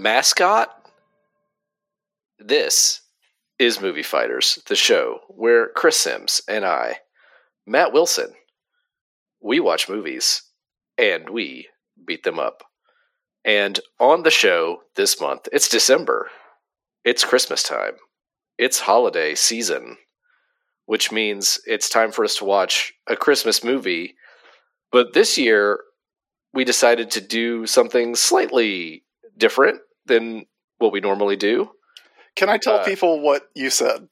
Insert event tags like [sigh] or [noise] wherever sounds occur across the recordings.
mascot? This is Movie Fighters, the show where Chris Sims and I, Matt Wilson, we watch movies and we beat them up. And on the show this month, it's December. It's Christmas time. It's holiday season, which means it's time for us to watch a Christmas movie. But this year, we decided to do something slightly different than what we normally do. Can I tell Uh, people what you said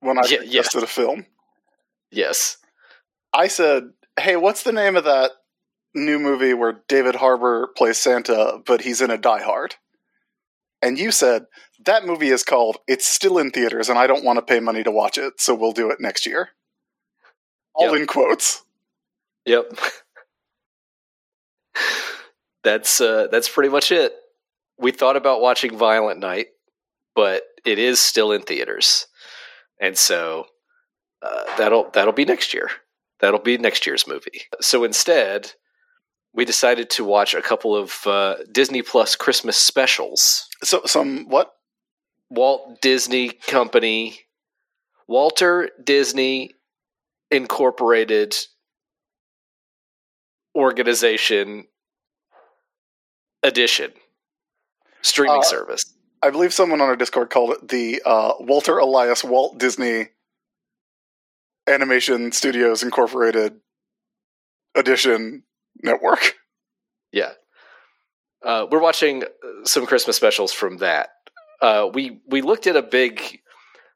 when I Yeah, yeah. suggested a film? Yes. I said, "Hey, what's the name of that new movie where David Harbour plays Santa, but he's in a Die Hard?" And you said that movie is called "It's Still in Theaters," and I don't want to pay money to watch it, so we'll do it next year. All Yep. in quotes. Yep. [laughs] that's uh, that's pretty much it. We thought about watching Violent Night, but it is still in theaters, and so uh, that'll that'll be next year. That'll be next year's movie. So instead, we decided to watch a couple of uh, Disney Plus Christmas specials. So, some what? Walt Disney Company, Walter Disney Incorporated organization edition streaming Uh, service. I believe someone on our Discord called it the uh, Walter Elias Walt Disney Animation Studios Incorporated Edition Network. Yeah. Uh, we're watching uh, some Christmas specials from that. Uh, we we looked at a big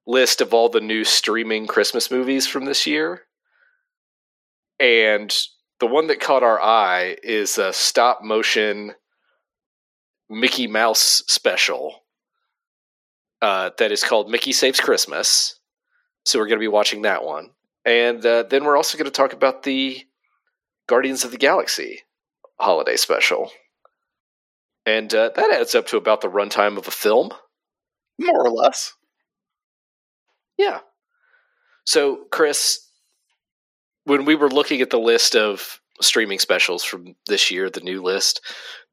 list of all the new streaming Christmas movies from this year, and the one that caught our eye is a stop motion Mickey Mouse special uh, that is called Mickey Saves Christmas. So we're going to be watching that one, and uh, then we're also going to talk about the Guardians of the Galaxy holiday special. And uh, that adds up to about the runtime of a film. More or less. Yeah. So, Chris, when we were looking at the list of streaming specials from this year, the new list,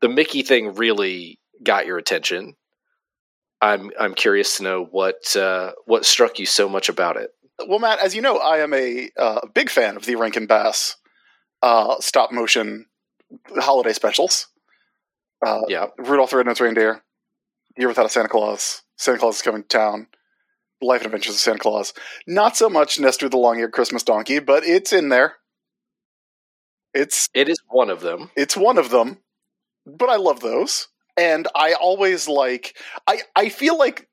the Mickey thing really got your attention. I'm I'm curious to know what uh, what struck you so much about it. Well, Matt, as you know, I am a uh, big fan of the Rankin Bass uh, stop motion holiday specials. Uh, Yeah, Rudolph the Red-Nosed Reindeer, Year Without a Santa Claus, Santa Claus is Coming to Town, Life and Adventures of Santa Claus. Not so much Nestor the Long-Eared Christmas Donkey, but it's in there. It's it is one of them. it's one of them, but I love those. And I always like I I feel like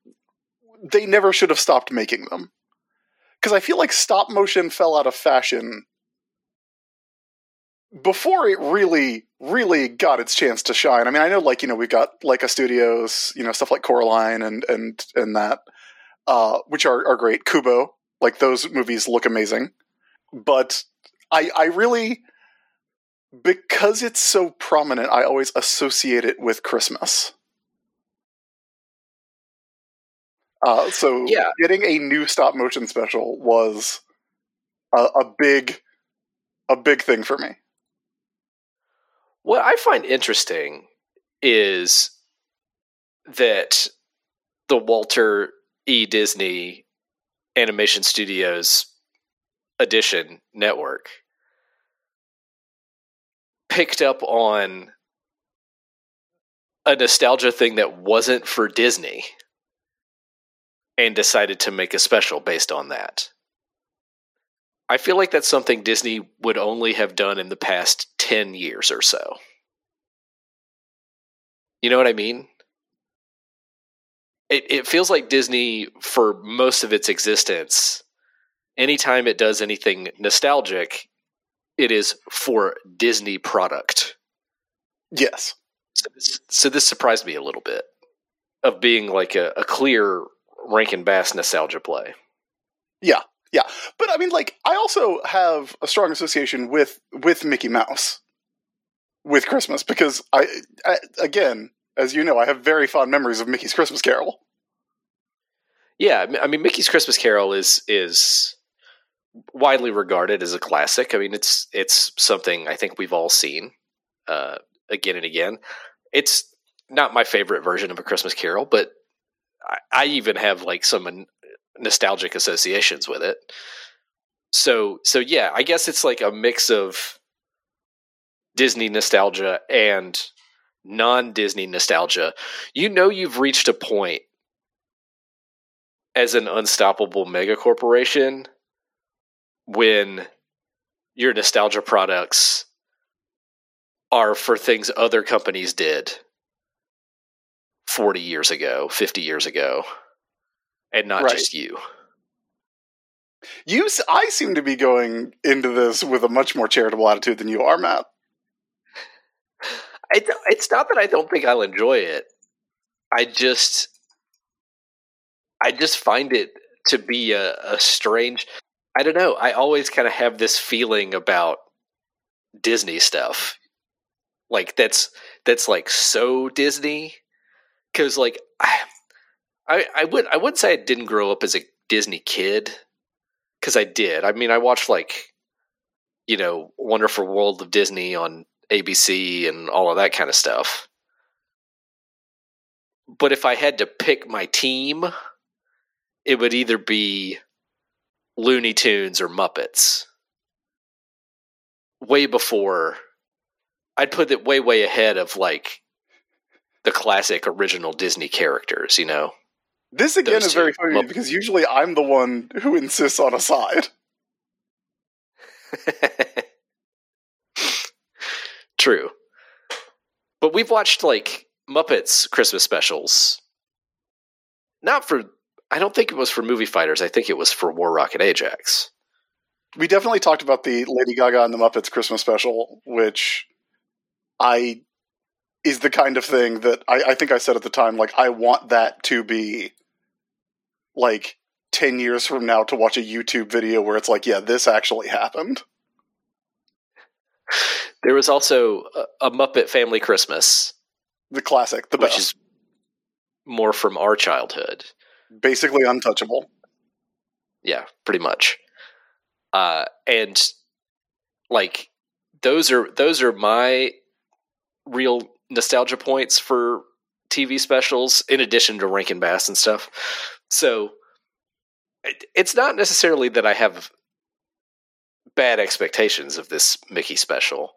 they never should have stopped making them. Cuz I feel like stop motion fell out of fashion before it really really got its chance to shine. I mean, I know like, you know, we've got Laika Studios, you know, stuff like Coraline and and and that uh which are are great. Kubo, like those movies look amazing. But I I really because it's so prominent, I always associate it with Christmas. Uh, so Yeah. getting a new stop motion special was a, a big, a big thing for me. What I find interesting is that the Walter E. Disney Animation Studios Edition network picked up on a nostalgia thing that wasn't for Disney and decided to make a special based on that. I feel like that's something Disney would only have done in the past 10 years or so. You know what I mean? It, it feels like Disney, for most of its existence, anytime it does anything nostalgic, it is for Disney product. Yes. So this, so this surprised me a little bit of being like a, a clear Rankin Bass nostalgia play. Yeah. Yeah. But I mean, like, I also have a strong association with, with Mickey Mouse with Christmas because I, I, again, as you know, I have very fond memories of Mickey's Christmas Carol. Yeah, I mean- I mean Mickey's Christmas Carol is is widely regarded as a classic. I mean, it's it's something I think we've all seen uh, again and again. It's not my favorite version of a Christmas Carol, but I, I even have like some nostalgic associations with it. So so yeah, I guess it's like a mix of Disney nostalgia and non-Disney nostalgia. You know you've reached a point as an unstoppable mega corporation when your nostalgia products are for things other companies did 40 years ago, 50 years ago, and not Right. just you. You, I seem to be going into this with a much more charitable attitude than you are, Matt. I, th- it's not that I don't think I'll enjoy it. I just, I just find it to be a, a strange. I don't know. I always kind of have this feeling about Disney stuff, like that's that's like so Disney, because like I, I, I would I would say I didn't grow up as a Disney kid, because I did. I mean, I watched like, you know, Wonderful World of Disney on ABC and all of that kind of stuff. But if I had to pick my team, it would either be Looney Tunes or Muppets. Way before, I'd put it way, way ahead of like the classic original Disney characters, you know? This again Those is very funny because usually I'm the one who insists on a side. [laughs] True. But we've watched like Muppets Christmas specials. Not for I don't think it was for movie fighters. I think it was for War Rocket Ajax. We definitely talked about the Lady Gaga and the Muppets Christmas special, which I is the kind of thing that I, I think I said at the time, like I want that to be like ten years from now to watch a YouTube video where it's like, yeah, this actually happened. There was also a, a Muppet Family Christmas, The classic, the which best, is more from our childhood. Basically untouchable. Yeah, pretty much. Uh, and like those are those are my real nostalgia points for TV specials, in addition to Rankin Bass and stuff. So it, it's not necessarily that I have bad expectations of this Mickey special.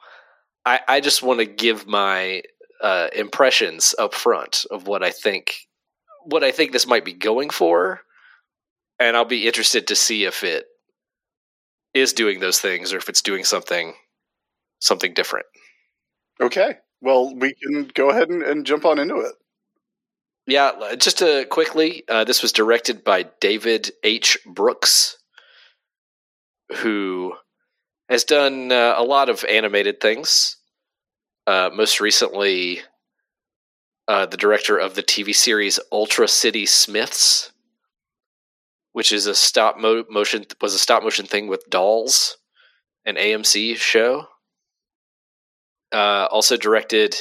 I, I just want to give my uh, impressions up front of what I think what I think this might be going for, and I'll be interested to see if it is doing those things or if it's doing something something different. Okay, well, we can go ahead and, and jump on into it. Yeah, just to quickly, uh, this was directed by David H. Brooks, who has done uh, a lot of animated things. Uh, most recently, uh, the director of the TV series Ultra City Smiths, which is a stop mo- motion was a stop motion thing with dolls, an AMC show. Uh, also directed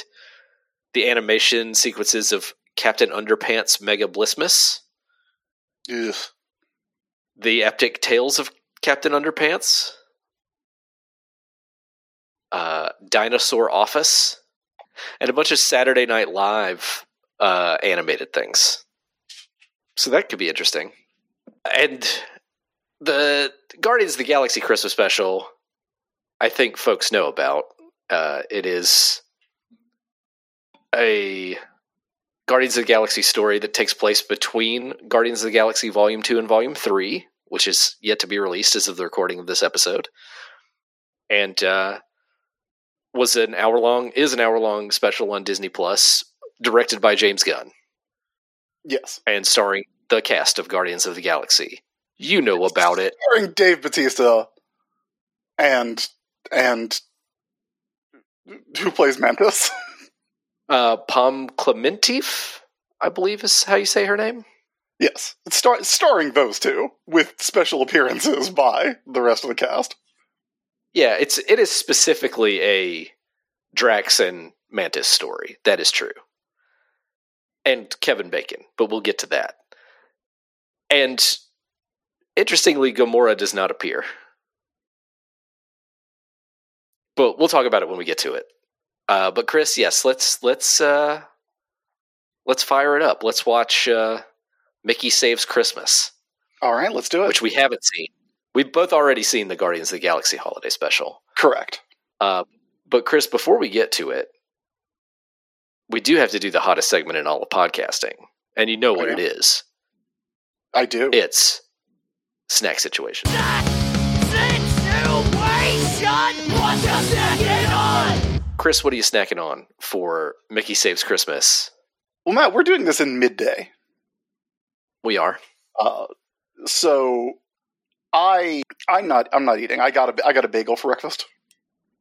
the animation sequences of Captain Underpants Mega Blissmas, Ugh. the epic tales of Captain Underpants, uh, Dinosaur Office, and a bunch of Saturday Night Live uh, animated things. So that could be interesting. And the Guardians of the Galaxy Christmas special, I think folks know about. Uh, it is a Guardians of the Galaxy story that takes place between Guardians of the Galaxy Volume 2 and Volume 3, which is yet to be released as of the recording of this episode. And uh, was an hour long, is an hour long special on Disney Plus, directed by James Gunn Yes, and starring the cast of Guardians of the Galaxy. You know about it. starring Dave Batista and and who plays Mantis? [laughs] Uh, Pom Klementieff, I believe is how you say her name. yes, it's star- starring those two with special appearances by the rest of the cast. Yeah, it's it is specifically a Drax and Mantis story. That is true. And Kevin Bacon, but we'll get to that. And interestingly, Gamora does not appear. But we'll talk about it when we get to it. Uh, but Chris, yes, let's let's uh, let's fire it up. Let's watch uh, Mickey Saves Christmas, All right, let's do it. which we haven't seen. We've both already seen the Guardians of the Galaxy holiday special. Correct. Uh, but Chris, before we get to it, we do have to do the hottest segment in all of podcasting, and you know what it is. I do. It's snack situation. What you snacking on? Chris, what are you snacking on for Mickey Saves Christmas? well, Matt, we're doing this in midday. We are. Uh, so I I'm not I'm not eating. I got a I got a bagel for breakfast,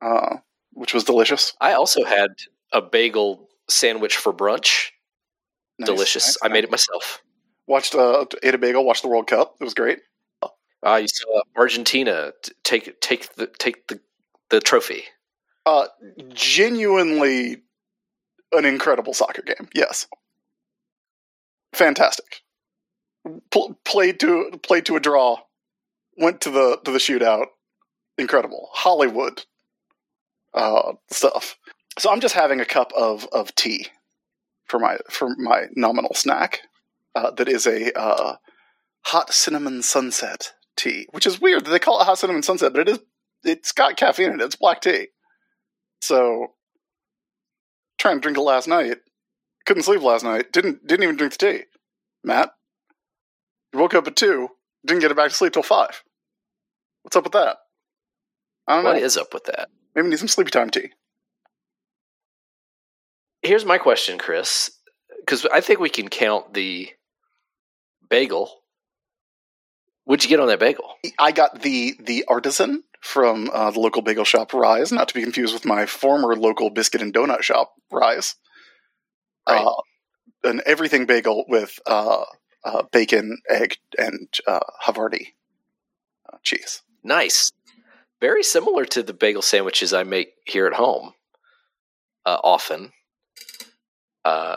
uh, which was delicious. I also had a bagel sandwich for brunch. Nice, Delicious. nice, I made it myself. Watched uh, ate a bagel. Watched the World Cup. It was great. Uh, you saw Argentina take take the take the, the trophy. Uh, genuinely an incredible soccer game. Yes, fantastic. Pl- played to played to a draw. Went to the to the shootout. Incredible Hollywood uh, stuff. So I'm just having a cup of of tea for my for my nominal snack. Uh, that is a uh, hot cinnamon sunset tea, which is weird that they call it hot cinnamon sunset, but it is it's got caffeine in it. It's black tea. So trying to drink it last night. Couldn't sleep last night. Didn't didn't even drink the tea. Matt, woke up at two. Didn't get it back to sleep till five. What's up with that? I don't What know. is up with that? Maybe need some sleepy time tea. Here's my question, Chris, because I think we can count the bagel. What'd you get on that bagel? I got the the artisan from uh, the local bagel shop Rise, not to be confused with my former local biscuit and donut shop Rise. Right. Uh, an everything bagel with uh, uh, bacon, egg, and uh, Havarti uh, cheese. Nice. Very similar to the bagel sandwiches I make here at home. Uh, often. Uh,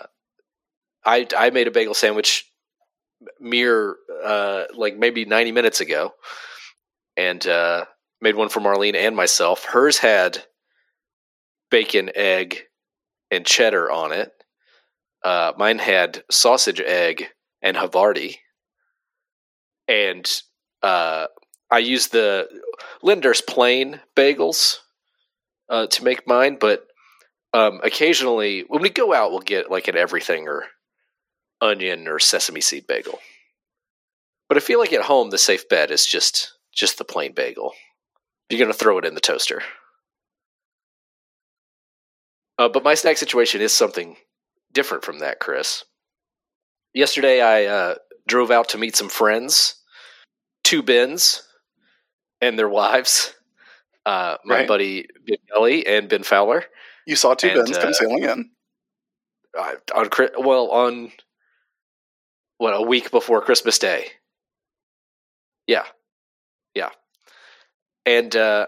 I I made a bagel sandwich mere uh, like maybe ninety minutes ago, and uh, made one for Marlene and myself. Hers had bacon, egg, and cheddar on it. Uh, mine had sausage, egg, and Havarti. And uh, I use the Lender's plain bagels uh, to make mine, but um, occasionally when we go out, we'll get like an everything or onion or sesame seed bagel. But I feel like at home, the safe bet is just just the plain bagel. You're gonna throw it in the toaster. Uh, but my snack situation is something different from that, Chris. Yesterday, I uh, drove out to meet some friends, two Bens and their wives, uh, my Right. buddy Ben Kelly and Ben Fowler. You saw two And, bins uh, come sailing in. uh, on well on what a week before Christmas Day. Yeah, yeah, and uh,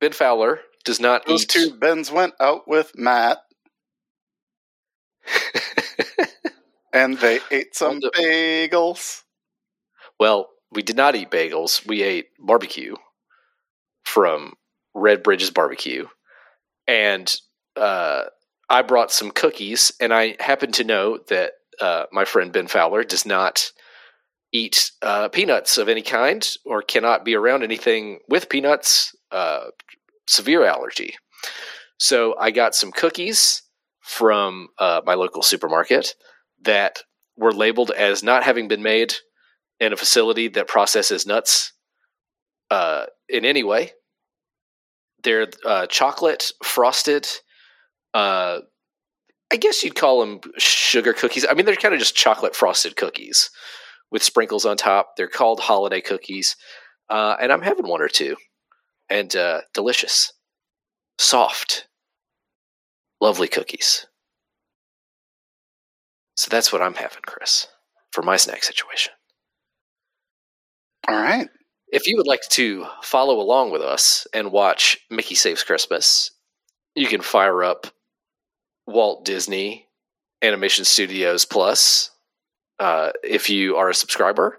Ben Fowler does not Those eat. two Bens went out with Matt, [laughs] and they ate some bagels. well, we did not eat bagels. We ate barbecue from Red Bridges Barbecue, and uh, I brought some cookies. And I happen to know that uh, my friend Ben Fowler does not eat uh, peanuts of any kind or cannot be around anything with peanuts. Uh, severe allergy. So I got some cookies from uh, my local supermarket that were labeled as not having been made in a facility that processes nuts uh, in any way. They're uh, chocolate frosted. Uh, I guess you'd call them sugar cookies. I mean, they're kind of just chocolate frosted cookies with sprinkles on top. They're called holiday cookies, uh, and I'm having one or two, and uh, delicious, soft, lovely cookies. So that's what I'm having, Chris, for my snack situation. All right. If you would like to follow along with us and watch Mickey Saves Christmas, you can fire up Walt Disney Animation Studios Plus uh, if you are a subscriber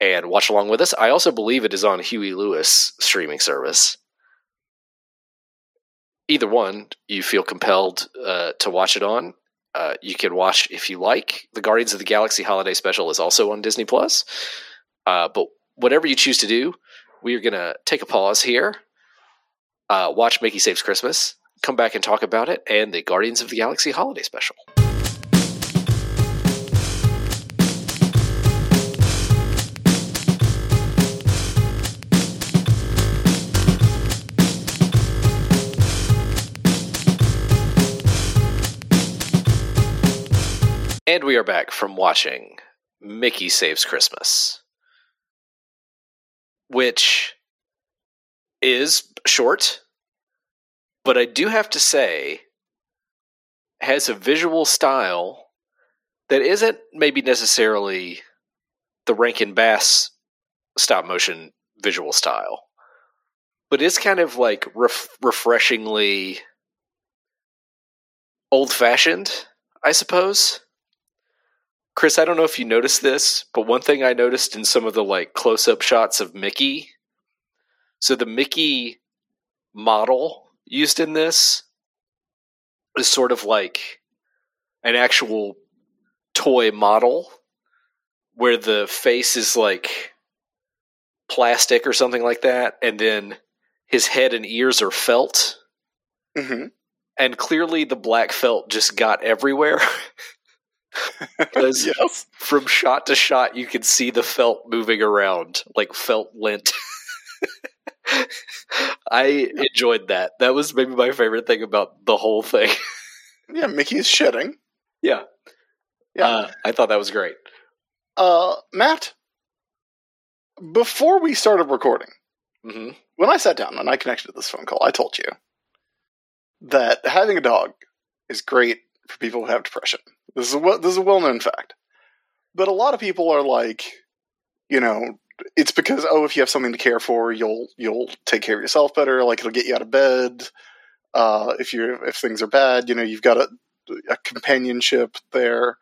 and watch along with us. I also believe it is on Huey Lewis streaming service. Either one, you feel compelled uh, to watch it on. uh, you can watch if you like. The Guardians of the Galaxy Holiday Special is also on Disney Plus. Uh, but whatever you choose to do, we are going to take a pause here, uh, watch Mickey Saves Christmas, come back and talk about it, and the Guardians of the Galaxy Holiday Special. And we are back from watching Mickey Saves Christmas, which is short, but I do have to say, has a visual style that isn't maybe necessarily the Rankin Bass stop motion visual style, but it's kind of like ref- refreshingly old fashioned, I suppose. Chris, I don't know if you noticed this, but one thing I noticed in some of the like close up shots of Mickey. So the Mickey model used in this is sort of like an actual toy model where the face is like plastic or something like that, and then his head and ears are felt. hmm And clearly the black felt just got everywhere. [laughs] Because [laughs] yes. from shot to shot you can see the felt moving around like felt lint [laughs] i enjoyed that that was maybe my favorite thing about the whole thing [laughs] Yeah, Mickey's shedding. yeah Yeah. Uh, i thought that was great Uh, Matt, before we started recording, hmm when I sat down and I connected to this phone call, I told you that having a dog is great for people who have depression. This is a, well- this is a well known fact. But a lot of people are like, you know, it's because oh, if you have something to care for, you'll you'll take care of yourself better. Like it'll get you out of bed. Uh, if you if things are bad, you know, you've got a, a companionship there.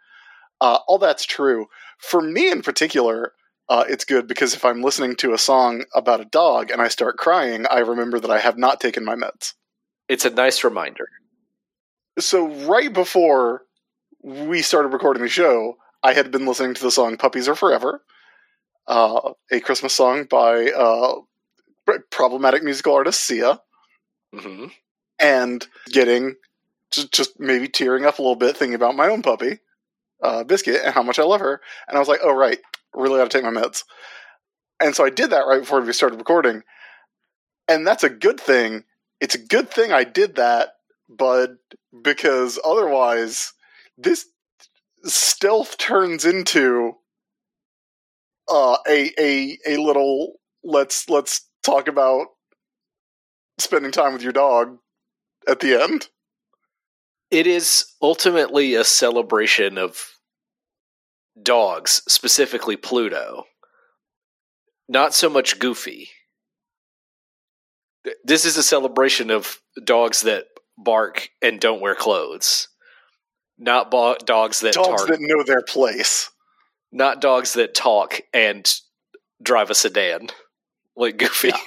Uh, all that's true. For me in particular, uh, it's good because if I'm listening to a song about a dog and I start crying, I remember that I have not taken my meds. it's a nice reminder So right before we started recording the show, I had been listening to the song "Puppies Are Forever," uh, a Christmas song by uh, problematic musical artist Sia, hmm and getting just, just maybe tearing up a little bit thinking about my own puppy, uh, Biscuit, and how much I love her. And I was like, "Oh right, really got to take my meds." And so I did that right before we started recording, and that's a good thing. It's a good thing I did that, bud, because otherwise, this stealth turns into uh, a a a little let's let's talk about spending time with your dog at the end. it is ultimately a celebration of dogs specifically pluto. Not so much goofy. This is a celebration of dogs that bark and don't wear clothes not bo- dogs that Dogs tar- that know their place. not dogs that talk and drive a sedan like goofy Yeah.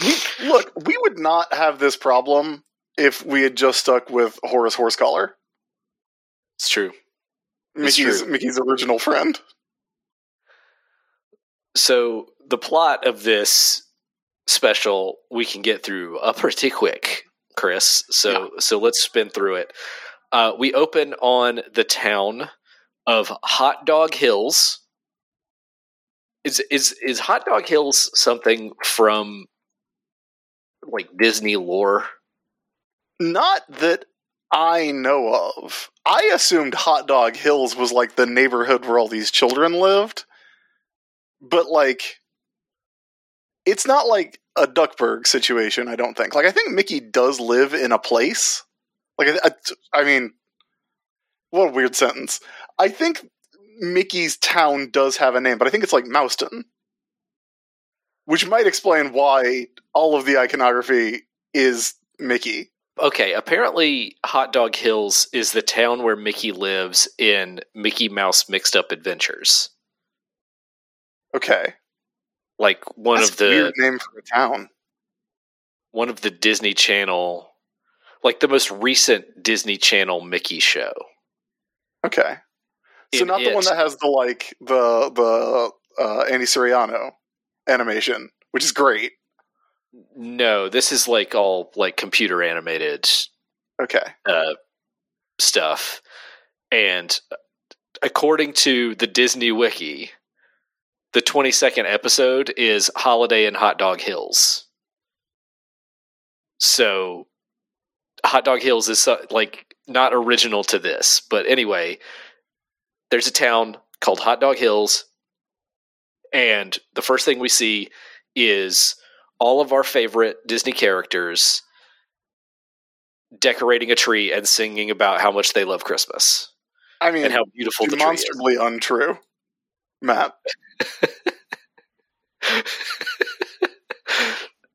We, look, we would not have this problem if we had just stuck with Horace Horsecollar, it's true It's Mickey's true. Mickey's original friend. so the plot of this special we can get through uh, pretty quick chris. So so let's spin through it. Uh, we open on the town of hot dog hills. Is is is hot dog hills something from like disney lore? Not that I know of. I assumed Hot Dog Hills was like the neighborhood where all these children lived. But like it's not like a Duckburg situation, I don't think. Like I think Mickey does live in a place. Like I, I, I mean what a weird sentence. I think Mickey's town does have a name, but I think it's like Mouseton. Which might explain why all of the iconography is Mickey. okay apparently hot dog hills is the town where mickey lives in mickey mouse mixed up adventures Okay. Like one That's of a the weird name for a town. one of the Disney Channel. like the most recent Disney Channel Mickey show. Okay. So In not the one that has the like the the uh, Andy Suriano animation, which is great. No, this is like all like computer animated Okay. uh, stuff. And according to the Disney Wiki, the 22nd episode is Holiday in Hot Dog Hills. So, Hot Dog Hills is uh, like not original to this. But anyway, there's a town called Hot Dog Hills. And the first thing we see is all of our favorite Disney characters decorating a tree and singing about how much they love Christmas I mean, and how beautiful the tree is. demonstrably untrue, Matt. [laughs]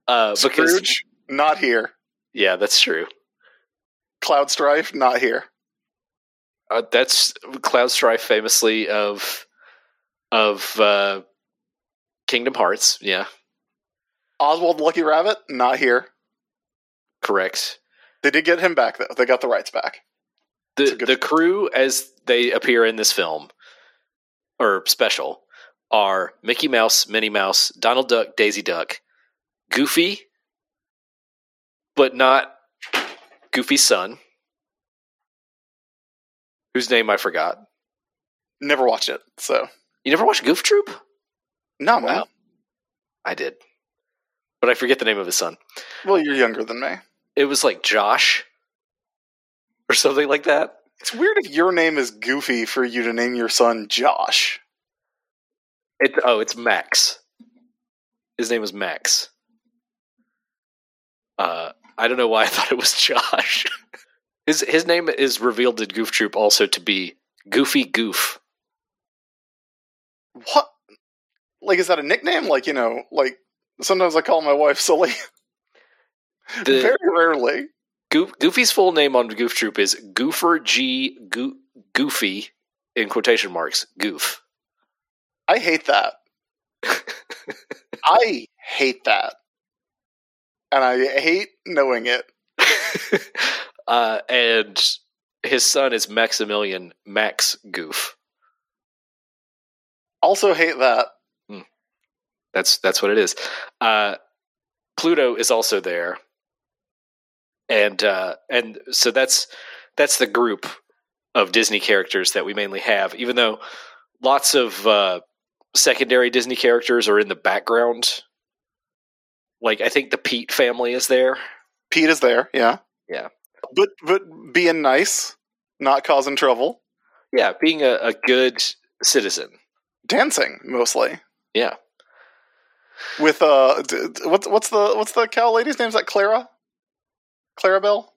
uh, because Scrooge, not here. yeah, that's true. Cloud Strife, not here. Uh, that's Cloud Strife, famously of of uh, Kingdom Hearts. Yeah, Oswald the Lucky Rabbit, not here. correct. They did get him back though. They got the rights back. The the crew as they appear in this film or special are Mickey Mouse, Minnie Mouse, Donald Duck, Daisy Duck, Goofy, but not Goofy's son, whose name I forgot. Never watched it, so You never watched Goof Troop? no, man. Wow. I did, but I forget the name of his son. Well, you're younger than me. It was like Josh or something like that. It's weird if your name is Goofy for you to name your son Josh. It, oh, it's Max. His name was Max. Uh, I don't know why I [laughs] thought it was Josh. his his name is revealed in Goof Troop also to be Goofy Goof. What? Like, is that a nickname? Like, you know, like sometimes I call my wife Silly. The- [laughs] Very rarely. Goof, Goofy's full name on Goof Troop is Goofer G Goo, Goofy in quotation marks Goof. I hate that. I hate that. And I hate knowing it. [laughs] uh, and his son is Maximilian Max Goof. Also hate that. That's that's what it is. Uh, Pluto is also there, and uh, and so that's that's the group of Disney characters that we mainly have. Even though lots of uh, secondary Disney characters are in the background, like I think the Pete family is there. Pete is there, yeah. Yeah. But but being nice, not causing trouble. Yeah, being a, a good citizen. Dancing mostly. Yeah. With uh what's what's the what's the cow lady's name? Is that Clara? Clarabelle?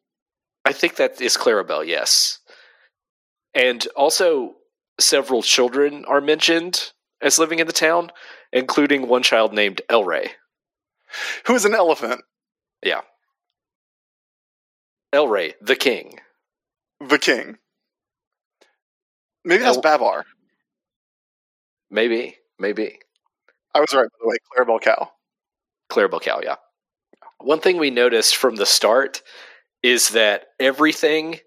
I think that is Clarabelle, yes. And also, several children are mentioned as living in the town, including one child named Elray. Who is an elephant? Yeah. Elray, the king. The king. Maybe that's El- Babar. Maybe, maybe. I was right, by the way. Clarabelle Cow. Clarabelle Cow, yeah. One thing we noticed from the start is that everything,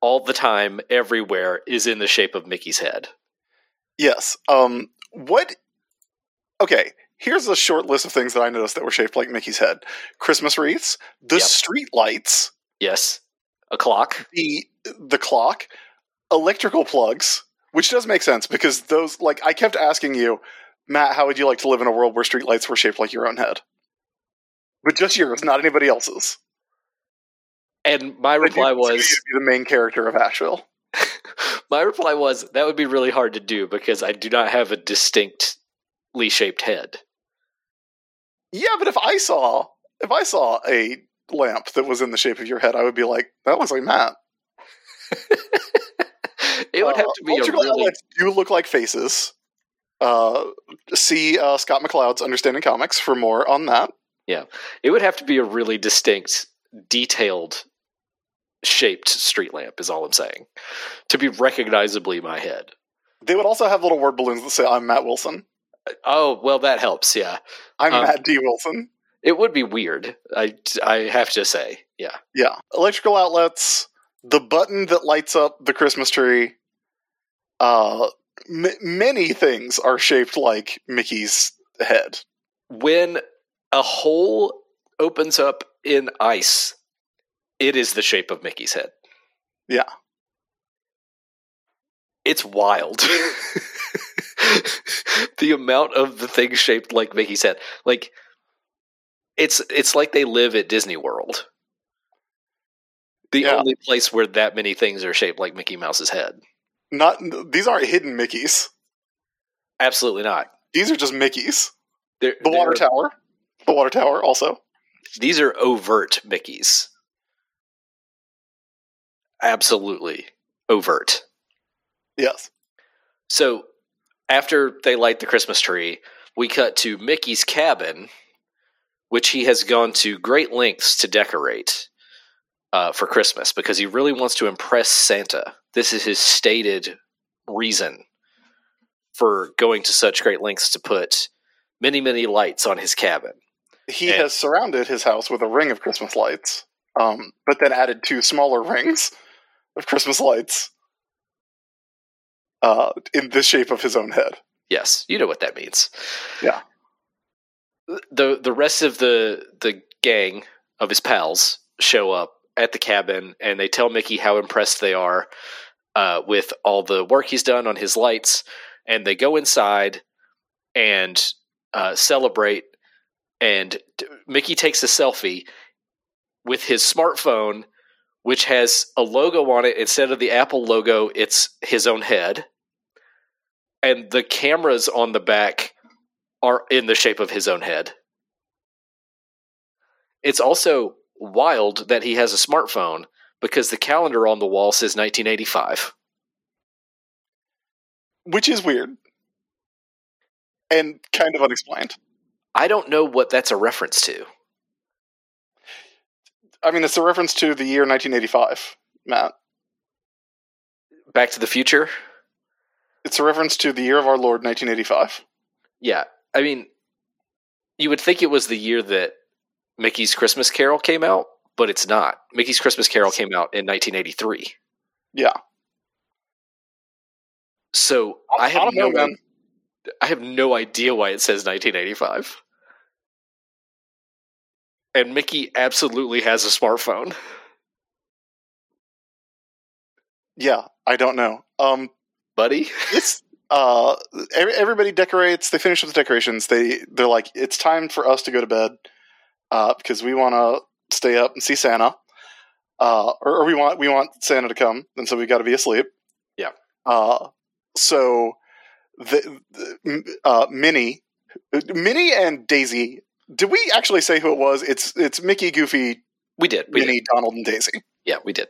all the time, everywhere, is in the shape of Mickey's head. Yes. Um. What? Okay. Here's a short list of things that I noticed that were shaped like Mickey's head: Christmas wreaths, the Yep. street lights, Yes. A clock. the the clock, electrical plugs, which does make sense because those like I kept asking you, Matt, how would you like to live in a world where street lights were shaped like your own head? But just yours, not anybody else's. And my reply you consider was the main character of Asheville. [laughs] My reply was that would be really hard to do because I do not have a distinctly shaped head. Yeah, but if I saw if I saw a lamp that was in the shape of your head, I would be like, that looks like Matt. [laughs] it would have Uh, to be a really do look like faces. Uh, see uh, Scott McCloud's Understanding Comics for more on that. It would have to be a really distinct, detailed shaped street lamp is all I'm saying. To be recognizably my head. They would also have little word balloons that say, I'm Matt Wilson. Oh, well that helps, yeah. I'm Um, Matt D. Wilson. It would be weird, I I have to say. Yeah. Yeah. Electrical outlets, the button that lights up the Christmas tree. Uh, m- many things are shaped like Mickey's head. When a hole opens up in ice, it is the shape of Mickey's head. Yeah. It's wild. [laughs] the amount of the things shaped like Mickey's head. Like it's it's like they live at Disney World. The Yeah. only place where that many things are shaped like Mickey Mouse's head. Not these aren't hidden Mickeys. Absolutely not. These are just Mickeys. They're, The water tower. The water tower also. These are overt Mickeys. Absolutely overt. Yes. So after they light the Christmas tree, we cut to Mickey's cabin, which he has gone to great lengths to decorate uh, for Christmas because he really wants to impress Santa. This is his stated reason for going to such great lengths to put many, many lights on his cabin. He And- has surrounded his house with a ring of Christmas lights, um, but then added two smaller rings of Christmas lights uh, in the shape of his own head. Yes, you know what that means. Yeah. The the rest of the the gang of his pals show up at the cabin and they tell Mickey how impressed they are uh, with all the work he's done on his lights, and they go inside and uh, celebrate. And Mickey takes a selfie with his smartphone, which has a logo on it instead of the Apple logo. It's his own head and the cameras on the back are in the shape of his own head. It's also wild that he has a smartphone because the calendar on the wall says 1985. which is weird and kind of unexplained. I don't know what that's a reference to. I mean, it's a reference to the year 1985, Matt. Back to the Future? It's a reference to the year of our Lord 1985. Yeah. I mean, you would think it was the year that Mickey's Christmas Carol came out, but it's not. Mickey's Christmas Carol came out in 1983. Yeah, So I have don't no know. I have no idea why it says 1985. And Mickey absolutely has a smartphone. Yeah, I don't know. Um, Buddy? it's uh, every, everybody decorates. They finish with the decorations. They they're like, it's time for us to go to bed uh, because we want to stay up and see Santa. Uh, or, or we want we want Santa to come, and so we got to be asleep. Yeah. Uh, so the, the uh, Minnie, Minnie and Daisy. Did we actually say who it was? It's it's Mickey, Goofy, We did. We did. Minnie, Donald, and Daisy. Yeah, we did.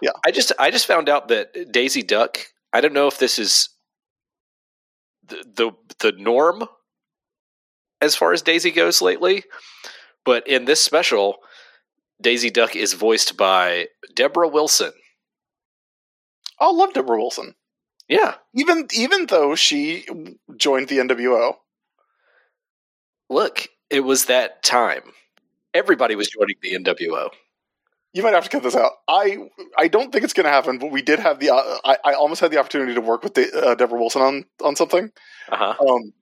Yeah. I just I just found out that Daisy Duck, I don't know if this is the the, the norm as far as Daisy goes lately, but in this special, Daisy Duck is voiced by Debra Wilson. Oh, I love Debra Wilson. Yeah. Even even though she joined the NWO. Look, it was that time. Everybody was joining the NWO. You might have to cut this out. I I don't think it's going to happen, but we did have the. Uh, I, I almost had the opportunity to work with the, uh, Debra Wilson on on something, Uh-huh. um,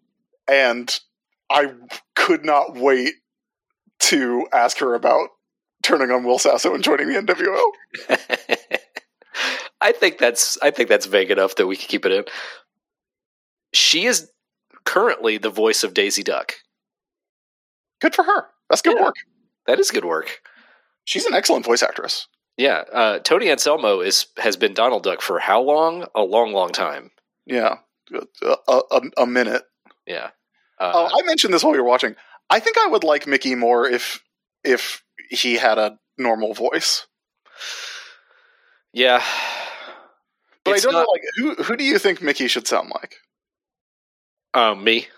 and I could not wait to ask her about turning on Will Sasso and joining the NWO. [laughs] I think that's I think that's vague enough that we can keep it in. She is currently the voice of Daisy Duck. Good for her. That's good Yeah. work. That is good work. She's an excellent voice actress. Yeah, uh, Tony Anselmo is has been Donald Duck for how long? A long, long time. Yeah, a, a, a minute. Yeah. Uh, Oh, I mentioned this while you were watching. I think I would like Mickey more if if he had a normal voice. yeah. But It's I don't not- know, like who who do you think Mickey should sound like? Um, me.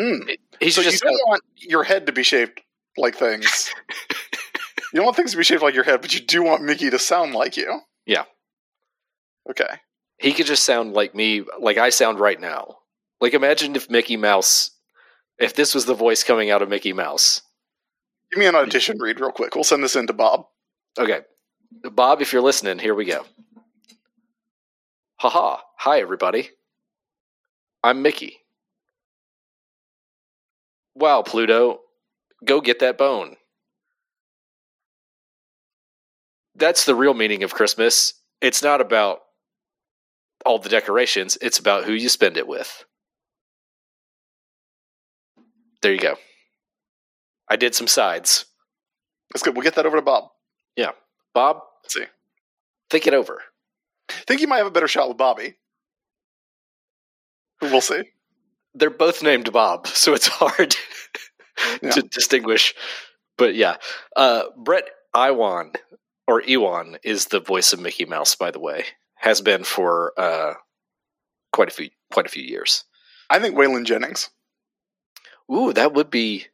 Mm. He So should you just. don't want your head to be shaped like things. [laughs] you don't want things to be shaped like your head, but you do want Mickey to sound like you. Yeah. Okay. he could just sound like me, like I sound right now. Like imagine if Mickey Mouse, if this was the voice coming out of Mickey Mouse. Give me an audition read real quick. We'll send this in to Bob. Okay. Bob, if you're listening, here we go. Haha. Hi, everybody. I'm Mickey. Wow, Pluto. Go get that bone. That's the real meaning of Christmas. It's not about all the decorations, it's about who you spend it with. There you go. I did some sides. That's good. We'll get that over to Bob. Yeah. Bob, Let's see. think it over. think you might have a better shot with Bobby. We'll see. They're both named Bob, [laughs] so it's hard [laughs] Yeah. to distinguish. But yeah, uh, Bret Iwan or Ewan is the voice of Mickey Mouse. By the way, has been for uh, quite a few quite a few years. I think Waylon Jennings. Ooh, that would be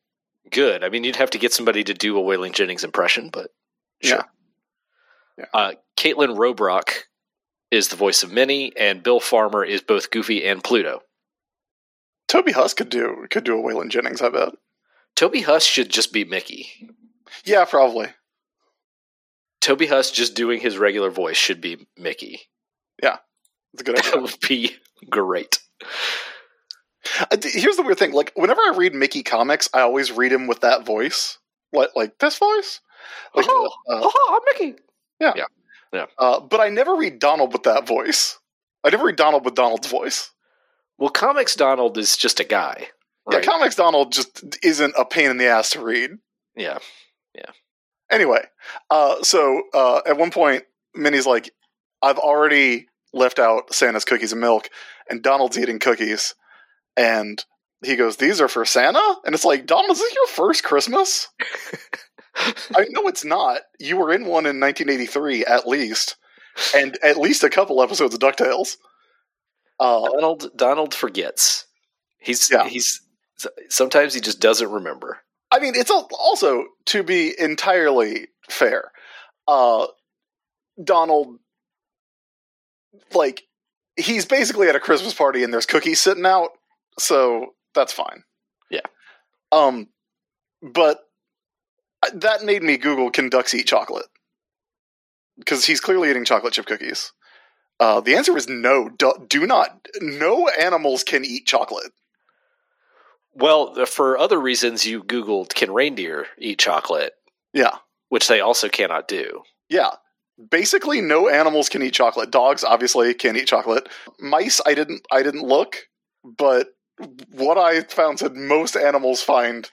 good. I mean, you'd have to get somebody to do a Waylon Jennings impression, but sure. Yeah. Yeah. Uh, Kaitlyn Robrock is the voice of Minnie, and Bill Farmer is both Goofy and Pluto. Toby Huss could do could do a Waylon Jennings. I bet. Toby Huss should just be Mickey. Yeah, probably. Toby Huss just doing his regular voice should be Mickey. Yeah. It's a good That idea. would be great. Here's the weird thing: like whenever I read Mickey comics, I always read him with that voice, like like this voice. Like, oh, uh, oh, I'm Mickey. Yeah, yeah, uh, but I never read Donald with that voice. I never read Donald with Donald's voice. Well, Comics Donald is just a guy. Yeah, comics Donald just isn't a pain in the ass to read. Yeah. Yeah. Anyway, uh, so uh, at one point, Minnie's like, "I've already left out Santa's cookies and milk," and Donald's eating cookies, and he goes, "These are for Santa," and it's like, Donald, is this your first Christmas? [laughs] I know it's not. You were in one in 1983, at least, and at least a couple episodes of Ducktales. Uh, Donald Donald forgets. He's Yeah. he's sometimes he just doesn't remember. I mean, it's also to be entirely fair. Uh, Donald, like, he's basically at a Christmas party and there's cookies sitting out, so that's fine. Yeah. Um, but that made me Google "Can ducks eat chocolate?" Because he's clearly eating chocolate chip cookies. Uh, the answer is no. Do, do not. No animals can eat chocolate. Well, for other reasons, you Googled can reindeer eat chocolate, Yeah. which they also cannot do. Yeah. Basically no animals can eat chocolate. Dogs obviously can't eat chocolate. Mice I didn't I didn't look, but what I found said most animals find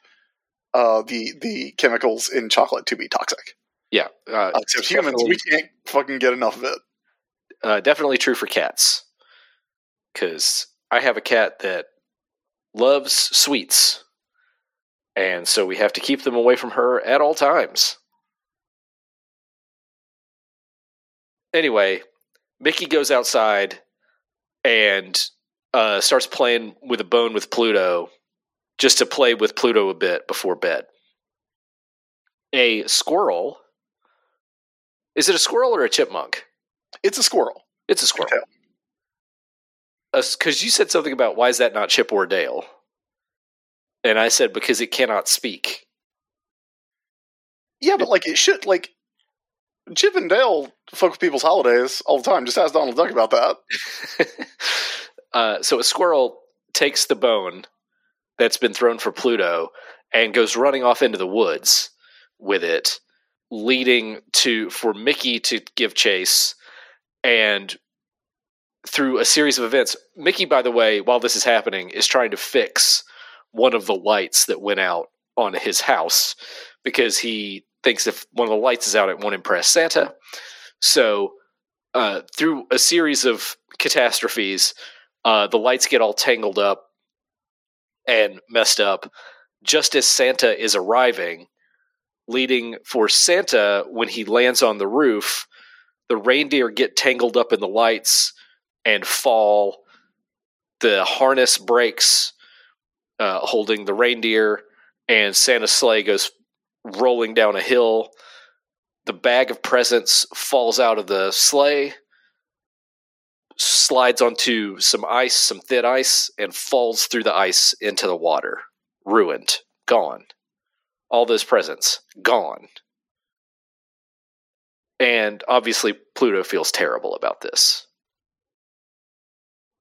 uh, the the chemicals in chocolate to be toxic. Yeah, uh, Uh, except humans, we can't fucking get enough of it. Uh, definitely true for cats. Because I have a cat that loves sweets, and so we have to keep them away from her at all times. Anyway, Mickey goes outside and uh, starts playing with a bone with Pluto, just to play with Pluto a bit before bed. A squirrel. Is it a squirrel or a chipmunk? It's a squirrel. It's a squirrel. Because you said something about why is that not Chip or Dale? And I said because it cannot speak. Yeah, but like it should like Chip and Dale fuck with people's holidays all the time. Just ask Donald Duck about that. [laughs] uh, so a squirrel takes the bone that's been thrown for Pluto and goes running off into the woods with it, leading to for Mickey to give chase. And through a series of events, Mickey, by the way, while this is happening, is trying to fix one of the lights that went out on his house because he thinks if one of the lights is out, it won't impress Santa. So, uh, through a series of catastrophes, uh, the lights get all tangled up and messed up just as Santa is arriving, leading for Santa when he lands on the roof. The reindeer get tangled up in the lights and fall. The harness breaks, uh, holding the reindeer, and Santa's sleigh goes rolling down a hill. The bag of presents falls out of the sleigh, slides onto some ice, some thin ice, and falls through the ice into the water. Ruined. Gone. all those presents gone. And obviously, Pluto feels terrible about this.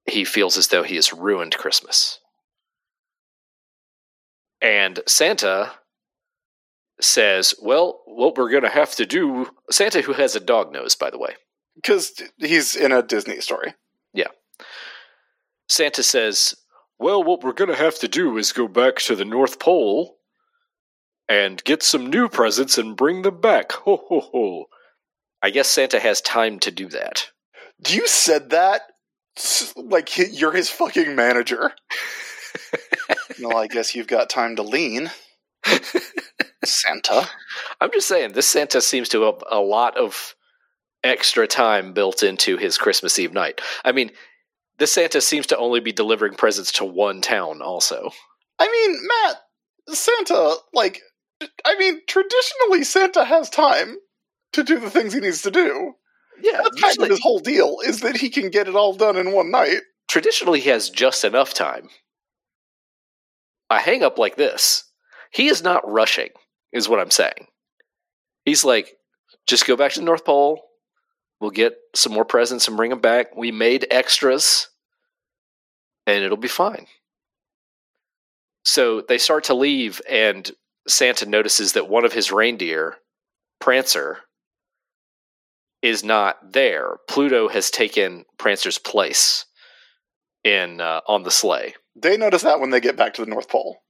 He feels as though he has ruined Christmas. And Santa says, Well, what we're going to have to do. Santa, who has a dog nose, by the way. Because he's in a Disney story. Yeah. Santa says, Well, what we're going to have to do is go back to the North Pole and get some new presents and bring them back. Ho, ho, ho. I guess Santa has time to do that. You said that like he- you're his fucking manager. [laughs] well, I guess you've got time to lean, Santa. I'm just saying, this Santa seems to have a lot of extra time built into his Christmas Eve night. I mean, this Santa seems to only be delivering presents to one town, also. I mean, Matt, Santa, like, I mean, traditionally, Santa has time to do the things he needs to do. Yeah, That's kind of his whole deal, is that he can get it all done in one night. traditionally he has just enough time. A hang up like this, he is not rushing, is what I'm saying. He's like, just go back to the North Pole. We'll get some more presents and bring them back. We made extras, and it'll be fine. So they start to leave, and Santa notices that one of his reindeer, Prancer, is not there. Pluto has taken Prancer's place in uh, on the sleigh. They notice that when they get back to the North Pole.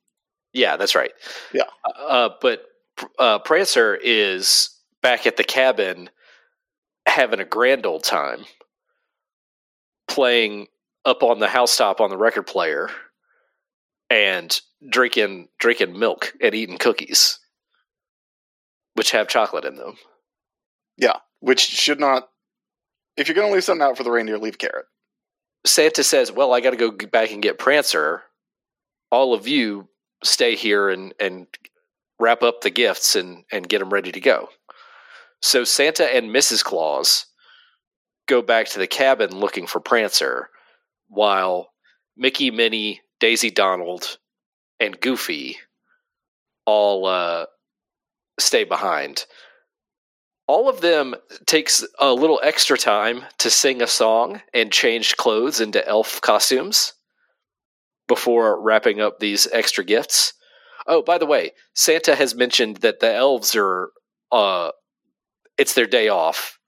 Yeah, that's right. Yeah. Uh, but uh, Prancer is back at the cabin having a grand old time playing up on the housetop on the record player and drinking drinking milk and eating cookies which have chocolate in them. Which should not. If you're going to leave something out for the reindeer, leave carrot. Santa says, "Well, I got to go back and get Prancer. All of you stay here and and wrap up the gifts and and get them ready to go." So Santa and Mrs. Claus go back to the cabin looking for Prancer, while Mickey, Minnie, Daisy, Donald, and Goofy all uh, stay behind. All of them takes a little extra time to sing a song and change clothes into elf costumes before wrapping up these extra gifts. Oh, by the way, Santa has mentioned that the elves are uh it's their day off.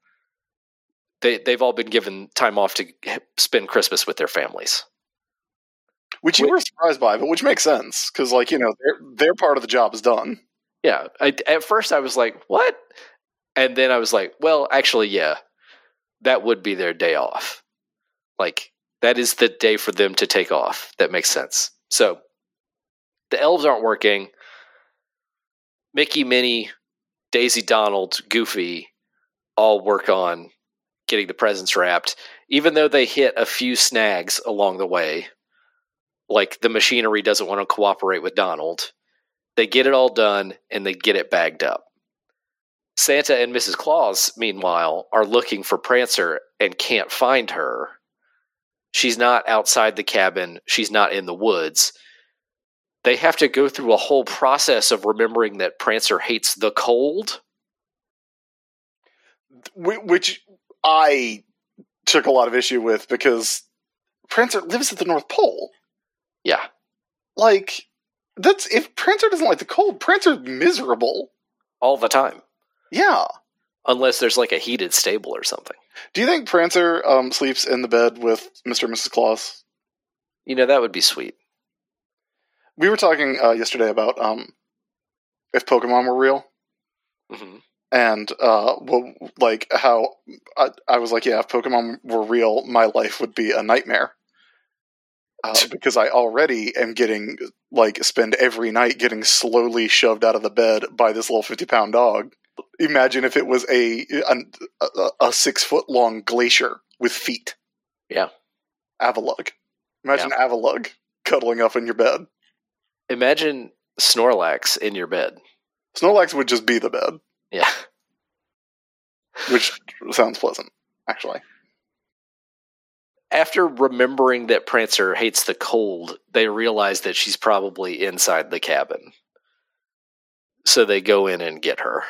They they've all been given time off to spend Christmas with their families. Which you Wait. were surprised by, but which makes sense because, like, you know, their their part of the job is done. Yeah, I, at first I was like, "What?" And then I was like, "Well, actually, yeah, that would be their day off. Like that is the day for them to take off. That makes sense." So the elves aren't working. Mickey, Minnie, Daisy, Donald, Goofy all work on getting the presents wrapped, even though they hit a few snags along the way. Like the machinery doesn't want to cooperate with Donald they get it all done and they get it bagged up. Santa and Mrs. Claus, meanwhile, are looking for Prancer and can't find her. She's not outside the cabin, she's not in the woods. They have to go through a whole process of remembering that Prancer hates the cold. Which I took a lot of issue with because Prancer lives at the North Pole. Yeah. Like, that's if Prancer doesn't like the cold, Prancer's miserable. All the time. Yeah. Unless there's like a heated stable or something. Do you think Prancer um, sleeps in the bed with Mr. and Mrs. Claus? You know, that would be sweet. We were talking uh, yesterday about um, if Pokemon were real. hmm and uh well like how I, I was like yeah if pokemon were real my life would be a nightmare uh, because i already am getting like spend every night getting slowly shoved out of the bed by this little 50 pound dog imagine if it was a a, a six foot long glacier with feet Yeah. avalugg imagine avalugg cuddling up in your bed Imagine Snorlax in your bed. snorlax would just be the bed Yeah. [laughs] which sounds pleasant actually after remembering that Prancer hates the cold, they realize that she's probably inside the cabin. so they go in and get her.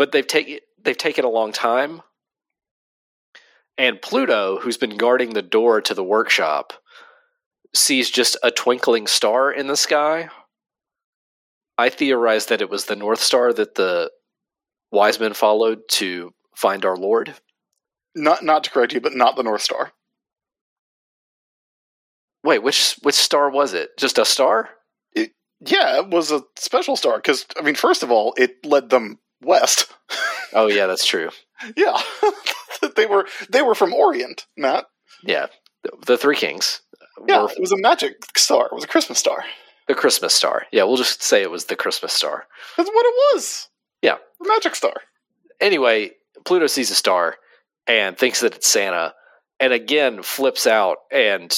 But they've taken they've taken a long time. And Pluto, who's been guarding the door to the workshop, sees just a twinkling star in the sky. I theorized that it was the North Star that the wise men followed to find our Lord. Not not to correct you, but not the North Star. Wait, which which star was it? Just a star? Yeah, it was a special star because I mean, first of all, it led them west. [laughs] Oh yeah, that's true. yeah, [laughs] they were they were from Orient, Matt. Yeah, the, Three Kings. Yeah, were it was a magic star. It was a Christmas star. the Christmas star. Yeah, we'll just say it was the Christmas star. That's what it was. Yeah. the magic star. Anyway, Pluto sees a star and thinks that it's Santa, and again flips out and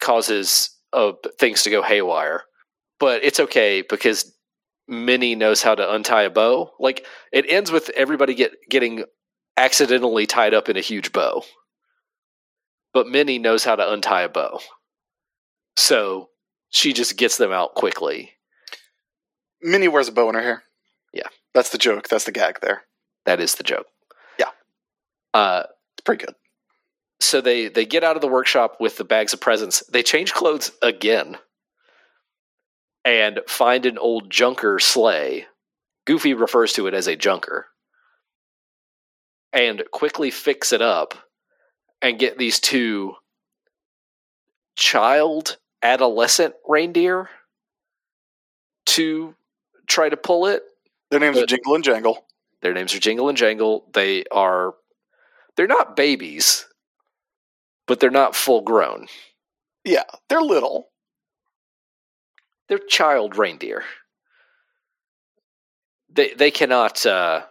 causes uh, things to go haywire. But it's okay because Minnie knows how to untie a bow. Like it ends with everybody get getting accidentally tied up in a huge bow. But Minnie knows how to untie a bow. So she just gets them out quickly. Minnie wears a bow in her hair. Yeah. that's the joke. That's the gag. There, That is the joke. Yeah. Uh it's pretty good. so they they get out of the workshop with the bags of presents. They change clothes again and find an old junker sleigh. Goofy refers to it as a junker. And quickly fix it up and get these two child adolescent reindeer to try to pull it. Their names are Jingle and Jangle. Their names are Jingle and Jangle. They are they're not babies, but they're not full grown. Yeah, they're little. They're child reindeer. They they cannot uh,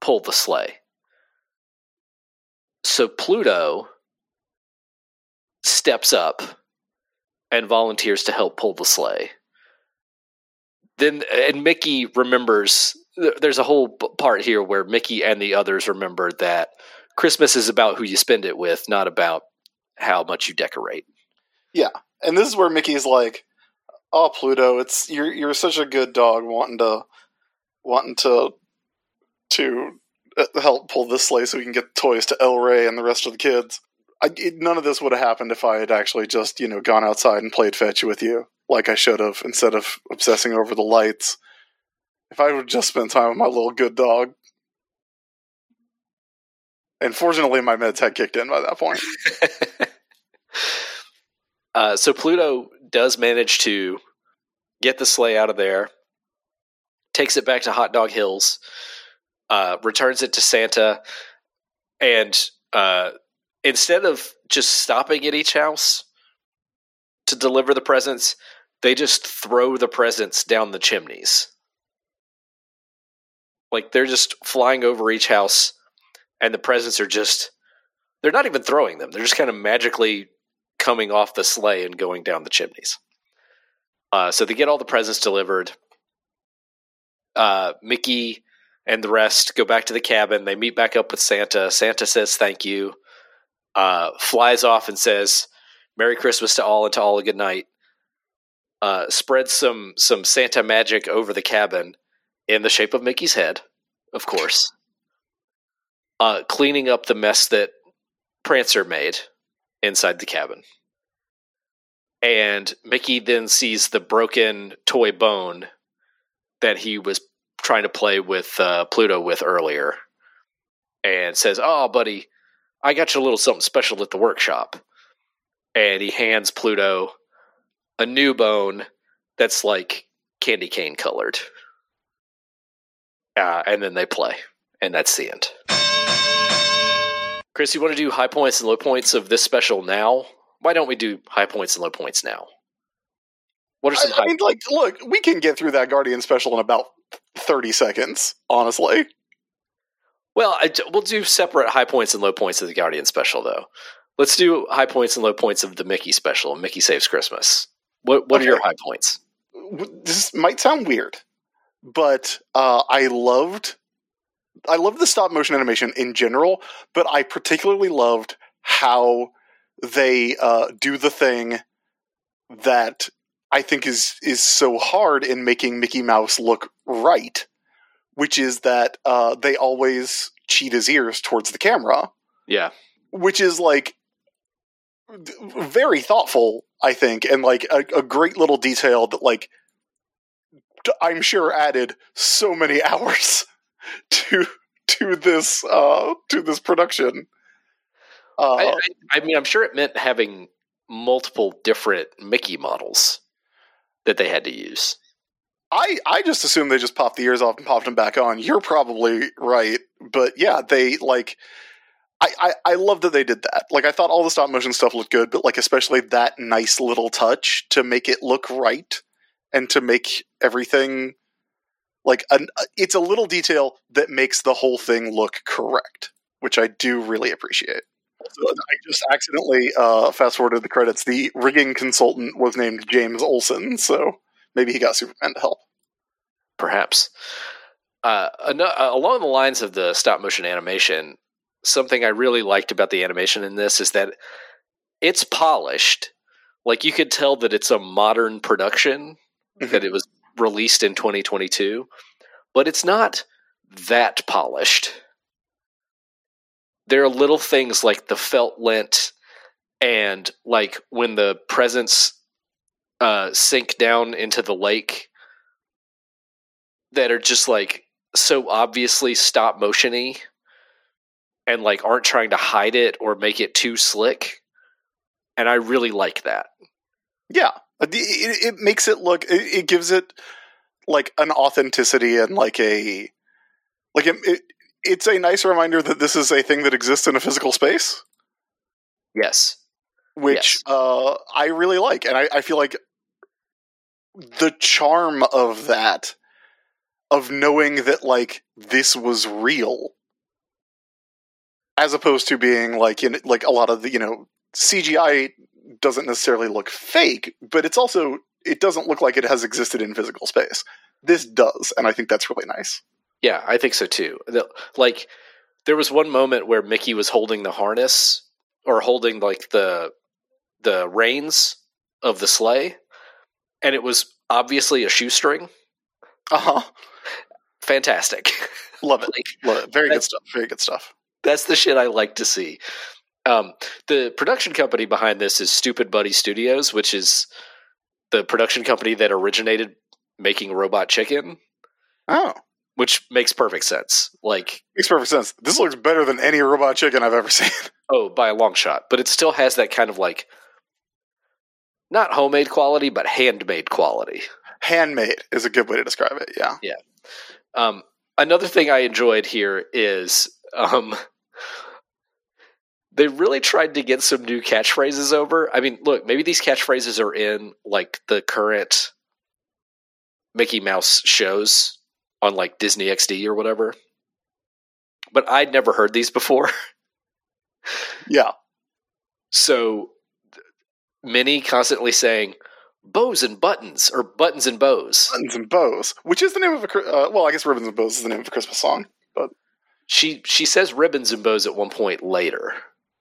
pull the sleigh. So Pluto steps up and volunteers to help pull the sleigh. Then and Mickey remembers there's a whole part here where Mickey and the others remember that Christmas is about who you spend it with, not about how much you decorate. Yeah. And this is where Mickey's like, "Oh, Pluto, it's you're you're such a good dog, wanting to wanting to to uh, help pull this sleigh so we can get toys to El Rey and the rest of the kids." I, it, none of this would have happened if I had actually just you know gone outside and played fetch with you like I should have instead of obsessing over the lights. If I would just spend time with my little good dog. And fortunately, my meds had kicked in by that point. [laughs] uh, so Pluto does manage to get the sleigh out of there, takes it back to Hot Dog Hills, uh, returns it to Santa, and uh, instead of just stopping at each house to deliver the presents, they just throw the presents down the chimneys. Like they're just flying over each house, and the presents are just. They're not even throwing them. They're just kind of magically coming off the sleigh and going down the chimneys. Uh, so they get all the presents delivered. Uh, Mickey and the rest go back to the cabin. They meet back up with Santa. Santa says thank you, uh, flies off and says Merry Christmas to all and to all a good night. Uh, spreads some some Santa magic over the cabin in the shape of Mickey's head, of course. Uh, cleaning up the mess that Prancer made inside the cabin. And Mickey then sees the broken toy bone that he was trying to play with uh, Pluto with earlier and says, Oh, buddy, I got you a little something special at the workshop. And he hands Pluto a new bone that's like candy cane colored. Uh, and then they play. And that's the end. Chris, you want to do high points and low points of this special now? Why don't we do high points and low points now? What are some I, high I mean, like, look, we can get through that Guardian special in about thirty seconds. Honestly, Well, I, we'll do separate high points and low points of the Guardian special, though. Let's do high points and low points of the Mickey special. Mickey Saves Christmas. What What are your high points? This might sound weird, but uh, I loved, I love the stop motion animation in general, but I particularly loved how they uh, do the thing that I think is is so hard in making Mickey Mouse look right, which is that uh, they always cheat his ears towards the camera, Yeah. which is like very thoughtful, I think, and like a, a great little detail that like I'm sure added so many [laughs] hours [laughs] to to this uh to this production. Uh, I, I, I mean, I'm sure it meant having multiple different Mickey models that they had to use. I I just assume they just popped the ears off and popped them back on. You're probably right, but yeah, they like. I, I, I love that they did that. Like I thought all the stop motion stuff looked good, but like especially that nice little touch to make it look right and to make everything like an, it's a little detail that makes the whole thing look correct, which I do really appreciate. So I just accidentally uh, fast forwarded the credits. The rigging consultant was named James Olson, so maybe he got Superman to help. perhaps. Uh, uh, along the lines of the stop motion animation, something I really liked about the animation in this is that it's polished. Like you could tell that it's a modern production, Mhm. that it was released in 2022, but it's not that polished. There are little things like the felt lint and like when the presents uh, sink down into the lake that are just like so obviously stop motiony and like aren't trying to hide it or make it too slick and i really like that Yeah, it, it makes it look. It, it gives it like an authenticity and like a like it, it. It's a nice reminder that this is a thing that exists in a physical space, yes which Yes. uh, I really like, and I, I feel like the charm of that, of knowing that like this was real, as opposed to being like in like a lot of the you know CGI doesn't necessarily look fake, but it's also it doesn't look like it has existed in physical space. This does, and I think that's really nice. yeah i think so too The- like there was one moment where mickey was holding the harness or holding like the the reins of the sleigh and it was obviously a shoestring Uh huh. fantastic Love it. [laughs] like Love it. Very good stuff. Very good stuff. That's the shit I like to see. Um, the production company behind this is Stoopid Buddy Stoodios, which is the production company that originated making Robot Chicken, Oh, which makes perfect sense. Like, makes perfect sense. This looks better than any robot chicken I've ever [laughs] seen. oh, by a long shot, but it still has that kind of like not homemade quality, but handmade quality. Handmade is a good way to describe it. Yeah. Um, another thing I enjoyed here is um, they really tried to get some new catchphrases over. I mean, look, maybe these catchphrases are in like the current Mickey Mouse shows on like Disney XD or whatever. But I'd never heard these before. [laughs] Yeah. So Minnie constantly saying bows and buttons or buttons and bows. Buttons and bows, which is the name of a. Uh, well, I guess ribbons and bows is the name of a Christmas song. But she she says ribbons and bows at one point later.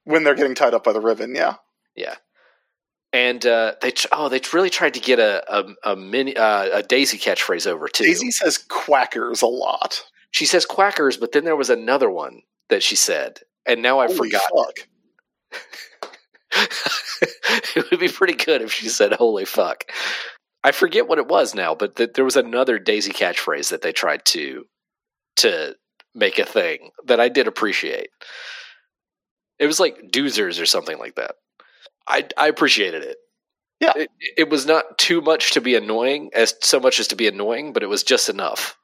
When they're getting tied up by the ribbon, yeah. Yeah, and uh, they tr- oh they really tried to get a a, a Minnie uh, a Daisy catchphrase over too. Daisy says quackers a lot. She says quackers, but then there was another one that she said, and now I forgot. fuck. [laughs] it would be pretty good if she said "Holy fuck." I forget what it was now, but th- there was another Daisy catchphrase that they tried to to make a thing that I did appreciate. It was like "doozers" or something like that. I I appreciated it. Yeah. it, it was not too much to be annoying, as so much as to be annoying, but it was just enough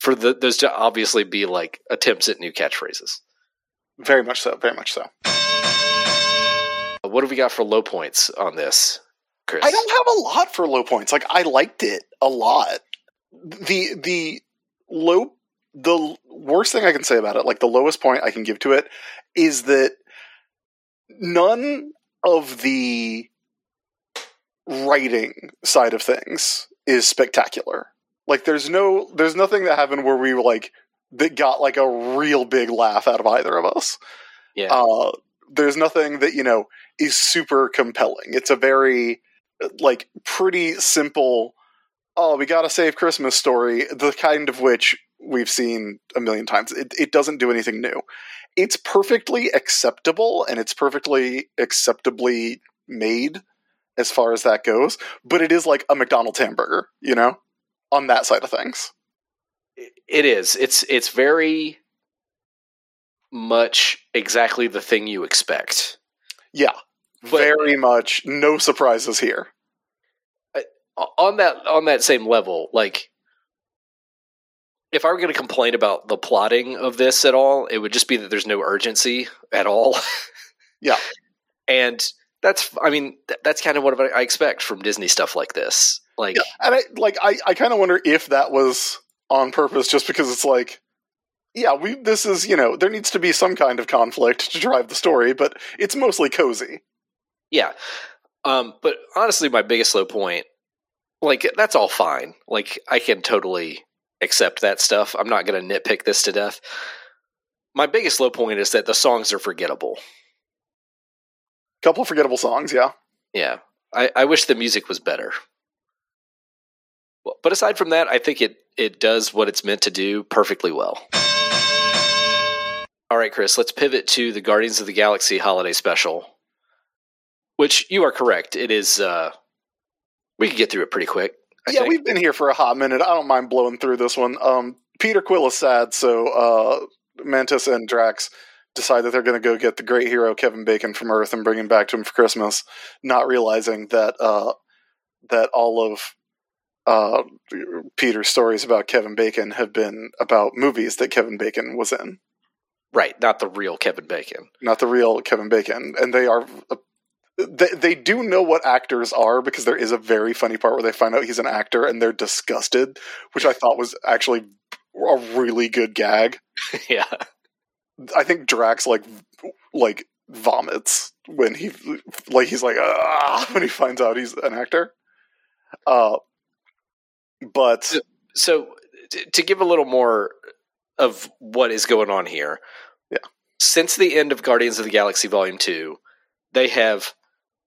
for the, those to obviously be like attempts at new catchphrases. Very much so. Very much so. What have we got for low points on this, Chris? I don't have a lot for low points. Like I liked it a lot. The the low the worst thing I can say about it, like the lowest point I can give to it, is that none of the writing side of things is spectacular. Like there's no there's nothing that happened where we were like that got like a real big laugh out of either of us. Yeah. Uh, there's nothing that you know is super compelling. It's a very like pretty simple. Oh, we got to save Christmas story, the kind of which we've seen a million times. It, it doesn't do anything new. It's perfectly acceptable and it's perfectly acceptably made as far as that goes, but it is like a McDonald's hamburger, you know, on that side of things. It is. It's it's very much exactly the thing you expect. Yeah, But- very much no surprises here. on that on that same level, like if I were going to complain about the plotting of this at all, it would just be that there's no urgency at all. [laughs] Yeah. and that's I mean th- that's kind of what I expect from Disney stuff like this. Like Yeah, and I like I, I kind of wonder if that was on purpose, just because it's like, yeah, we this is you know there needs to be some kind of conflict to drive the story, but it's mostly cozy. Yeah. Um, but honestly, my biggest low point, like, that's all fine. Like, I can totally accept that stuff. I'm not going to nitpick this to death. My biggest low point is that the songs are forgettable. A couple of forgettable songs, yeah. Yeah. I, I wish the music was better. But aside from that, I think it, it does what it's meant to do perfectly well. All right, Chris, let's pivot to the Guardians of the Galaxy holiday special, which you are correct. It is, uh, we can get through it pretty quick. I yeah, think. we've been here for a hot minute. I don't mind blowing through this one. Um, Peter Quill is sad, so uh, Mantis and Drax decide that they're going to go get the great hero Kevin Bacon from Earth and bring him back to him for Christmas, not realizing that uh, that all of uh, Peter's stories about Kevin Bacon have been about movies that Kevin Bacon was in, Right, not the real Kevin Bacon. not the real Kevin Bacon, and they are. They, they do know what actors are because there is a very funny part where they find out he's an actor and they're disgusted, which I thought was actually a really good gag. [laughs] yeah. I think Drax like like vomits when he like he's like ah [laughs] when he finds out he's an actor. Uh, but So, t- to give a little more of what is going on here. Yeah. Since the end of Guardians of the Galaxy Volume 2, they have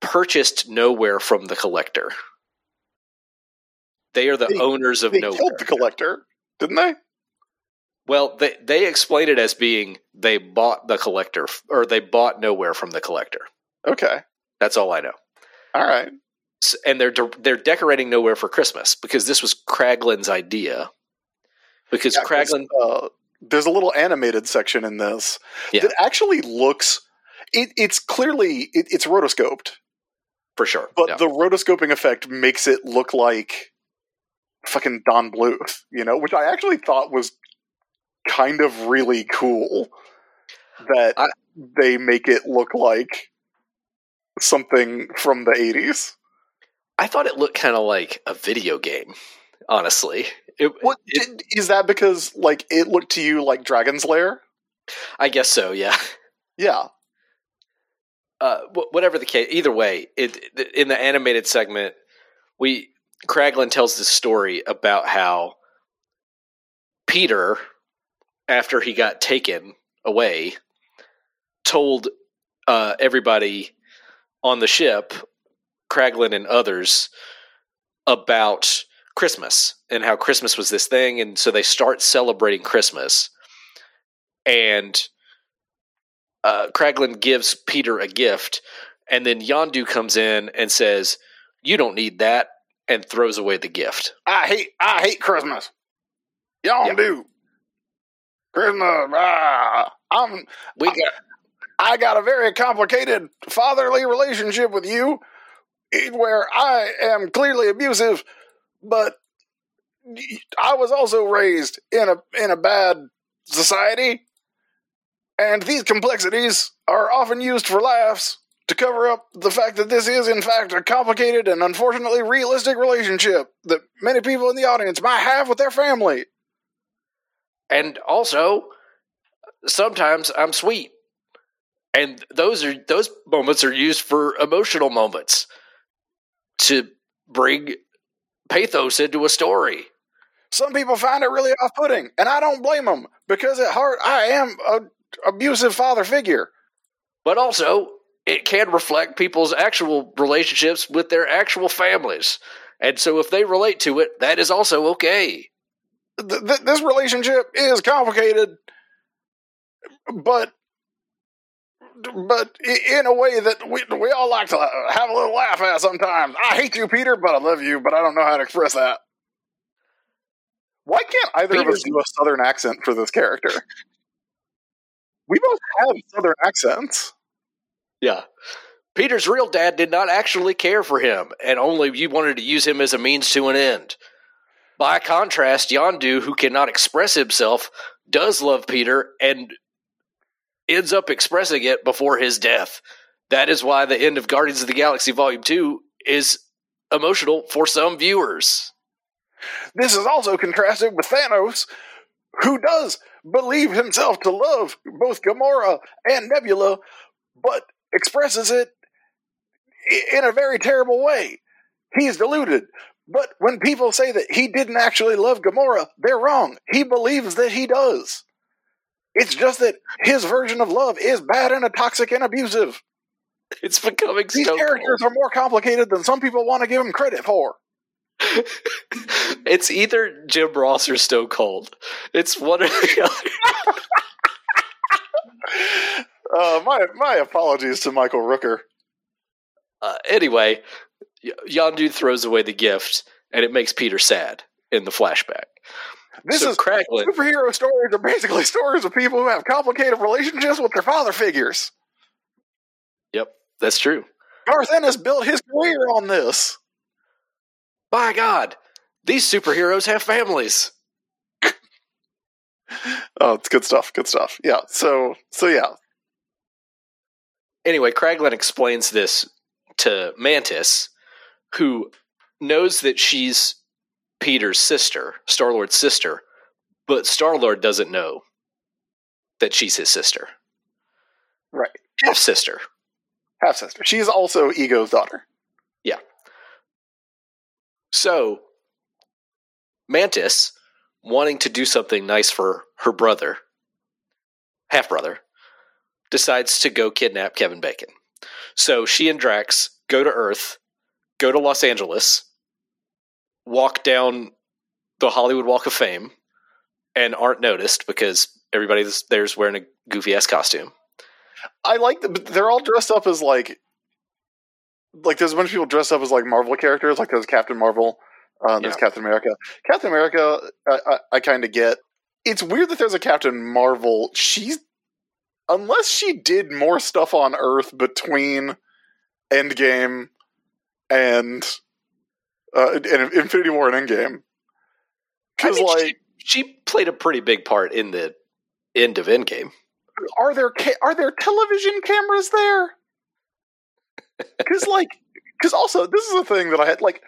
purchased Nowhere from the Collector. They are the They- owners of they Nowhere. killed the collector, didn't they? Well, they they explain it as being they bought the Collector or they bought Nowhere from the Collector. Okay, That's all I know. all right. S- and they're de- they're decorating Nowhere for Christmas because this was Kraglin's idea. Because Yeah, 'cause, Kraglin, uh, there's a little animated section in this Yeah. that actually looks. It, it's clearly it, it's rotoscoped, for sure, but yeah. the rotoscoping effect makes it look like fucking Don Bluth, you know, which I actually thought was kind of really cool that I- they make it look like something from the 80s. I thought it looked kind of like a video game. Honestly, it, What it- did, is that because like it looked to you like Dragon's Lair? I guess so. Yeah. Yeah. Uh, whatever the case, either way, it in the animated segment, we Kraglin tells this story about how Peter, after he got taken away, told uh, everybody on the ship, Kraglin and others, about Christmas and how Christmas was this thing, and so they start celebrating Christmas, and uh, Kraglin gives Peter a gift, and then Yondu comes in and says, "You don't need that," and throws away the gift. I hate I hate Christmas. Y'all Yeah. do. Christmas. Ah, I'm We got I got a very complicated fatherly relationship with you eh, where I am clearly abusive, but I was also raised in a in a bad society. And these complexities are often used for laughs to cover up the fact that this is in fact a complicated and unfortunately realistic relationship that many people in the audience might have with their family. and also sometimes I'm sweet, and those are those moments are used for emotional moments to bring pathos into a story. Some people find it really off putting, and I don't blame them because at heart I am a abusive father figure. But also, it can reflect people's actual relationships with their actual families. And so if they relate to it, that is also okay. Th- th- this relationship is complicated, but but in a way that we we all like to uh, have a little laugh at sometimes. I hate you, Peter, but I love you, but I don't know how to express that. Why can't either of us do a southern accent for this character? We both have southern accents. Yeah. Peter's real dad did not actually care for him, and only you wanted to use him as a means to an end. By contrast, Yondu, who cannot express himself, does love Peter and ends up expressing it before his death. That is why the end of Guardians of the Galaxy Volume 2 is emotional for some viewers. This is also contrasted with Thanos, who does believe himself to love both Gamora and Nebula, but expresses it in a very terrible way. He's deluded. But when people say that he didn't actually love Gamora, they're wrong. He believes that he does. It's just that his version of love is bad and toxic and abusive. It's becoming These so characters are more complicated than some people want to give him credit for. [laughs] it's either Jim Ross or Stone Cold. It's one or the other. [laughs] Uh, my my apologies to Michael Rooker. Uh, anyway, Yondu throws away the gift, and it makes Peter sad in the flashback. This so is Kraglin. superhero stories are basically [laughs] stories of people who have complicated relationships with their father figures. Yep, that's true. Garth Ennis built his career on this. By God, these superheroes have families. [laughs] Oh, it's good stuff. Good stuff. Yeah. So so yeah. Anyway, Kraglin explains this to Mantis, who knows that she's Peter's sister, Star Lord's sister, but Star Lord doesn't know that she's his sister, Right. half sister. Half sister. She's also Ego's daughter. So, Mantis, wanting to do something nice for her brother, half brother, decides to go kidnap Kevin Bacon. So she and Drax go to Earth, go to Los Angeles, walk down the Hollywood Walk of Fame, and aren't noticed because everybody there's wearing a goofy ass costume. I like the, but they're all dressed up as like like there's a bunch of people dressed up as like Marvel characters, like there's Captain Marvel, uh, there's Yeah. Captain America. Captain America, I, I, I kind of get. It's weird that there's a Captain Marvel. She's unless she did more stuff on Earth between Endgame and uh, and Infinity War and Endgame. I Because mean, like, she, she played a pretty big part in the end of Endgame. are there ca- are there television cameras there? Because like, because also this is a thing that I had like.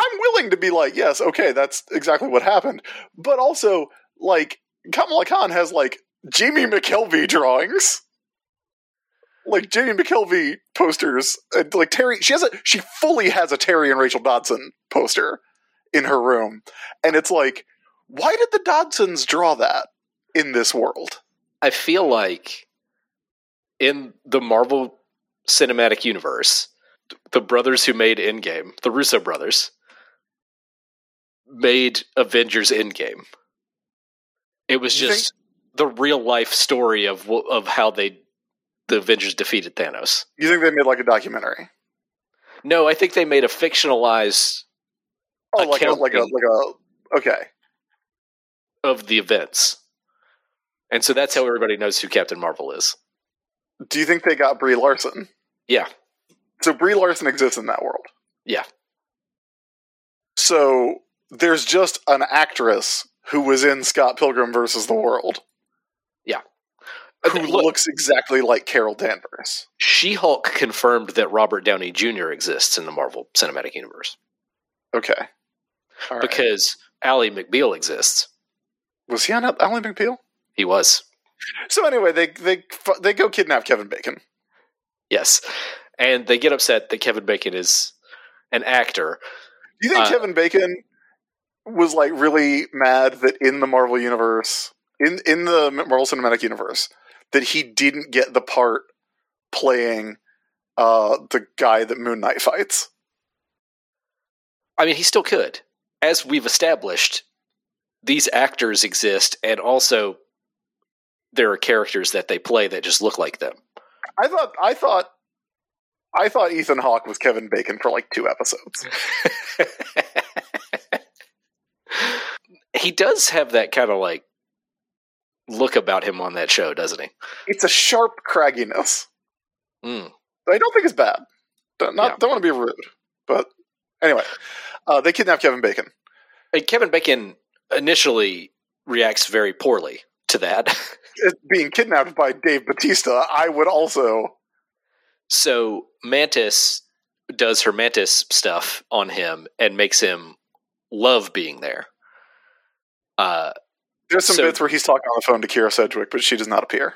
I'm willing to be like, yes, okay, that's exactly what happened, but also like Kamala Khan has like Jamie McKelvie drawings, like Jamie McKelvie posters, and, like Terry. She has a she fully has a Terry and Rachel Dodson poster in her room, and it's like, why did the Dodsons draw that in this world? I feel like in the Marvel Cinematic Universe, the brothers who made Endgame, the Russo brothers, made Avengers Endgame. It was just the real life story of of how they the Avengers defeated Thanos. You think they made like a documentary? No, I think they made a fictionalized Oh, like a like a like a okay. of the events. And so that's how everybody knows who Captain Marvel is. Do you think they got Brie Larson? Yeah. So Brie Larson exists in that world. Yeah. So there's just an actress who was in Scott Pilgrim versus the World Yeah. who Look, looks exactly like Carol Danvers. She Hulk confirmed that Robert Downey Jr. exists in the Marvel Cinematic Universe Okay. Right. because Ally McBeal exists. was he on Ally McBeal? He was, So anyway, they they they go kidnap Kevin Bacon. Yes, and they get upset that Kevin Bacon is an actor. Do you think Uh, Kevin Bacon was like really mad that in the Marvel universe, in in the Marvel Cinematic Universe, that he didn't get the part playing uh, the guy that Moon Knight fights. I mean, he still could. As we've established, these actors exist, and also there are characters that they play that just look like them. I thought I thought I thought Ethan Hawke was Kevin Bacon for like two episodes. [laughs] he does have that kind of like look about him on that show, doesn't he? It's a sharp cragginess. Mm. I don't think it's bad. Don't, not, Yeah. don't want to be rude, but anyway, uh, they kidnap Kevin Bacon. And Kevin Bacon initially reacts very poorly to that. [laughs] Being kidnapped by Dave Batista, I would also. so Mantis does her Mantis stuff on him and makes him love being there. Uh, There's some So- bits where he's talking on the phone to Kyra Sedgwick, but she does not appear.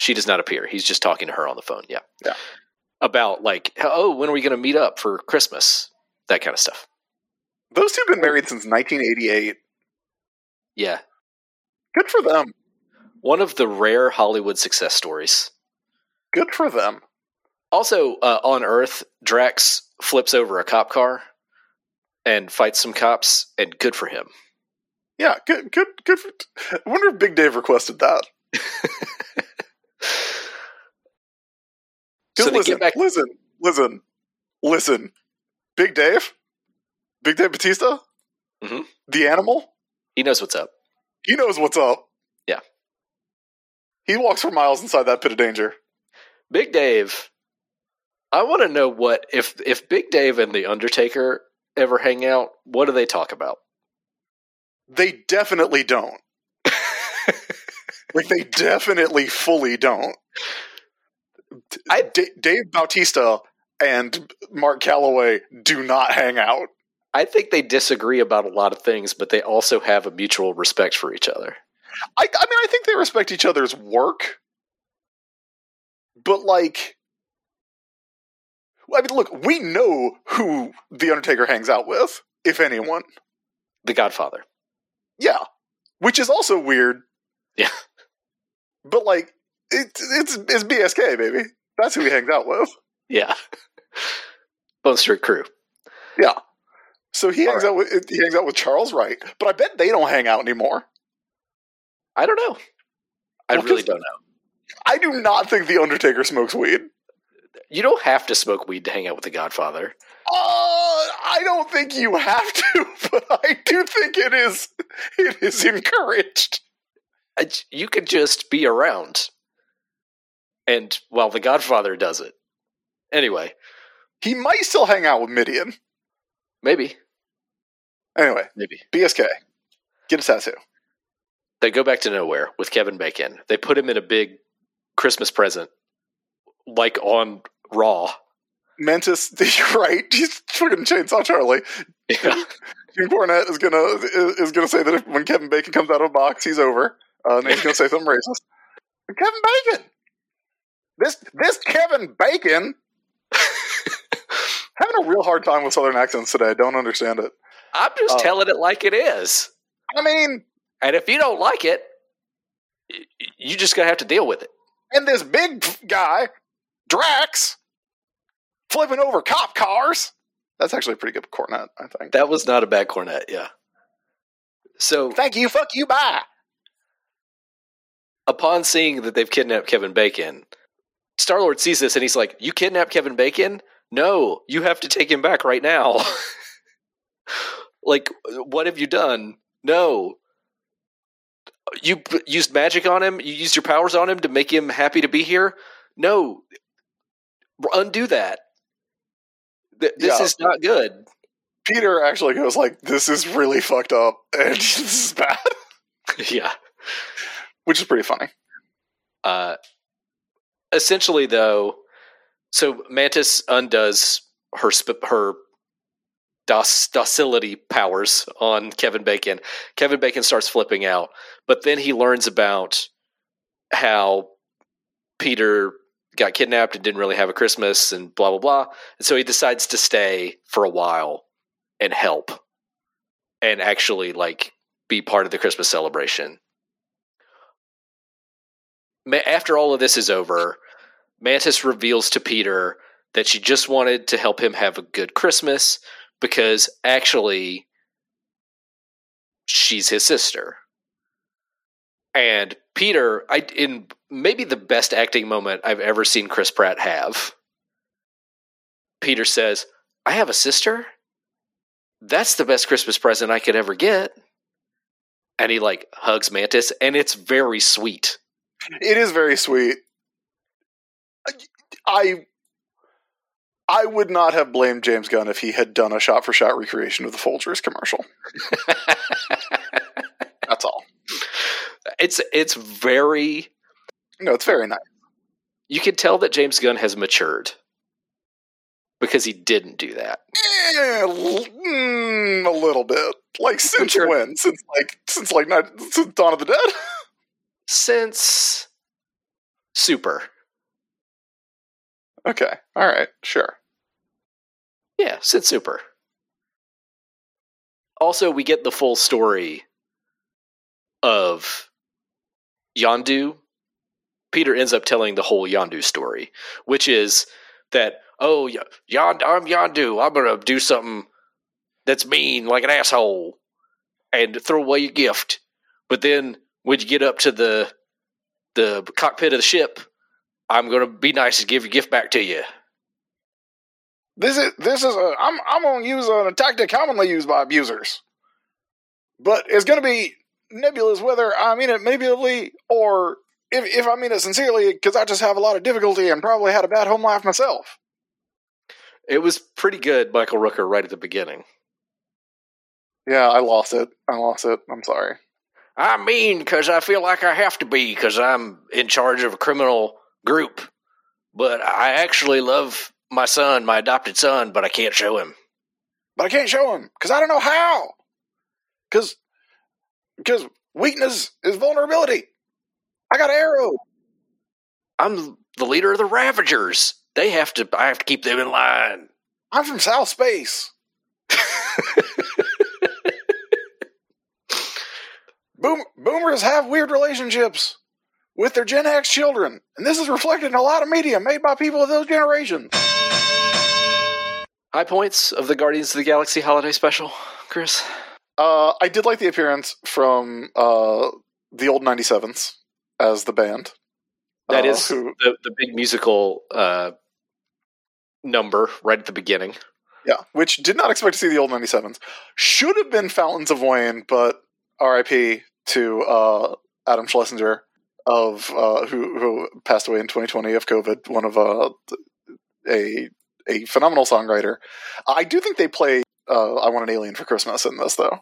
she does not appear. He's just talking to her on the phone. Yeah. Yeah. About like, oh, when are we going to meet up for Christmas? That kind of stuff. Those two have been married since 1988. Yeah. Good for them. One of the rare Hollywood success stories. Good for them. Also, uh, on Earth, Drax flips over a cop car and fights some cops, and good for him. Yeah, good, good, good. For, I wonder if Big Dave requested that. [laughs] So listen, get back- listen, listen, listen. Big Dave, Big Dave Batista, Mhm. the animal. He knows what's up. He knows what's up. Yeah. He walks for miles inside that pit of danger. Big Dave. I want to know what if if Big Dave and the Undertaker ever hang out. What do they talk about? They definitely don't. [laughs] like they definitely fully don't. I- D- Dave Bautista and Mark Calaway do not hang out. I think they disagree about a lot of things, but they also have a mutual respect for each other. I, I mean, I think they respect each other's work, but like, I mean, look, we know who the Undertaker hangs out with, if anyone. The Godfather. Yeah, which is also weird. Yeah. but like, it, it's it's BSK, baby. That's who he hangs out with. Yeah. Bone Street Krew. Yeah. So he hangs All out with he hangs out with Charles Wright, but I bet they don't hang out anymore. I don't know. I Well, really don't know. I do not think the Undertaker smokes weed. You don't have to smoke weed to hang out with the Godfather. Uh, I don't think you have to, [laughs] but I do think it is it is encouraged. You could just be around. And while the Godfather does it. Anyway, He might still hang out with Mideon. maybe. Anyway, Maybe. BSK. Get a tattoo. They go back to nowhere with Kevin Bacon. They put him in a big Christmas present, like on Raw. Mantis, [laughs] you're right. [laughs] He's fucking Chainsaw Charlie. Yeah. [laughs] Jim Cornette is gonna is, is gonna say that if, when Kevin Bacon comes out of a box, he's over. Uh, and he's gonna say something racist. Kevin Bacon. This this Kevin Bacon having a real hard time with Southern accents today. I don't understand it. I'm just Oh. telling it like it is. I mean, And if you don't like it, y- you just gonna have to deal with it. and this big guy, Drax, flipping over cop cars. That's actually a pretty good Cornette, I think. That was not a bad Cornette, yeah. So Thank you, fuck you, bye. upon seeing that they've kidnapped Kevin Bacon, Star Lord sees this and he's like, You kidnapped Kevin Bacon? No, you have to take him back right now. [laughs] like, what have you done? No. You used magic on him? You used your powers on him to make him happy to be here? No. Undo that. Th- This Yeah. is not good. Peter actually goes like, "This is really fucked up, [laughs] and this is bad," [laughs] yeah. which is pretty funny. Uh, essentially, though, so Mantis undoes her sp- her doc- docility powers on Kevin Bacon. Kevin Bacon starts flipping out, but then he learns about how Peter got kidnapped and didn't really have a Christmas and blah blah blah. And so he decides to stay for a while and help and actually like be part of the Christmas celebration. After all of this is over, Mantis reveals to Peter that she just wanted to help him have a good Christmas because actually she's his sister. And Peter, I in maybe the best acting moment I've ever seen Chris Pratt have. Peter says, "I have a sister? That's the best Christmas present I could ever get." And he like hugs Mantis and it's very sweet. It is very sweet. I I would not have blamed James Gunn if he had done a shot for shot recreation of the Folgers commercial. [laughs] That's all. It's it's very No, it's very nice. you can tell that James Gunn has matured because he didn't do that. L- mm, a little bit. Like since Sure. when? Since like since like not since Dawn of the Dead? [laughs] Since Super. okay. All right. Sure. Yeah, since Super. Also, we get the full story of Yondu. Peter ends up telling the whole Yondu story, which is that, oh, Yond- I'm Yondu. I'm to do something that's mean, like an asshole, and throw away your gift. But then when you get up to the the cockpit of the ship, I'm to be nice and give your gift back to you. This is this is a I'm I'm gonna use a tactic commonly used by abusers. But it's gonna be nebulous whether I mean it manipulatively or if if I mean it sincerely, because I just have a lot of difficulty and probably had a bad home life myself. It was pretty good, Michael Rooker, right at the beginning. Yeah, I lost it. I lost it. I'm sorry. I'm mean because I feel like I have to be because I'm in charge of a criminal group. But I actually love my son, my adopted son, but I can't show him. But I can't show him because I don't know how. Because because weakness is vulnerability. I got arrow. I'm the leader of the Ravagers. They have to. I have to keep them in line. I'm from South Space. [laughs] Boom, boomers have weird relationships with their Gen X children, and this is reflected in a lot of media made by people of those generations. High points of the Guardians of the Galaxy holiday special, Chris. Uh, I did like the appearance from uh, the old 97s as the band. That Uh, is who, the the big musical uh, number right at the beginning. yeah, which did not expect to see the old 97s. Should have been Fountains of Wayne, but RIP to uh, Adam Schlesinger of uh, who who passed away in 2020 of COVID. One of uh, a a phenomenal songwriter. I do think they play uh, "I Want an Alien for Christmas" in this though.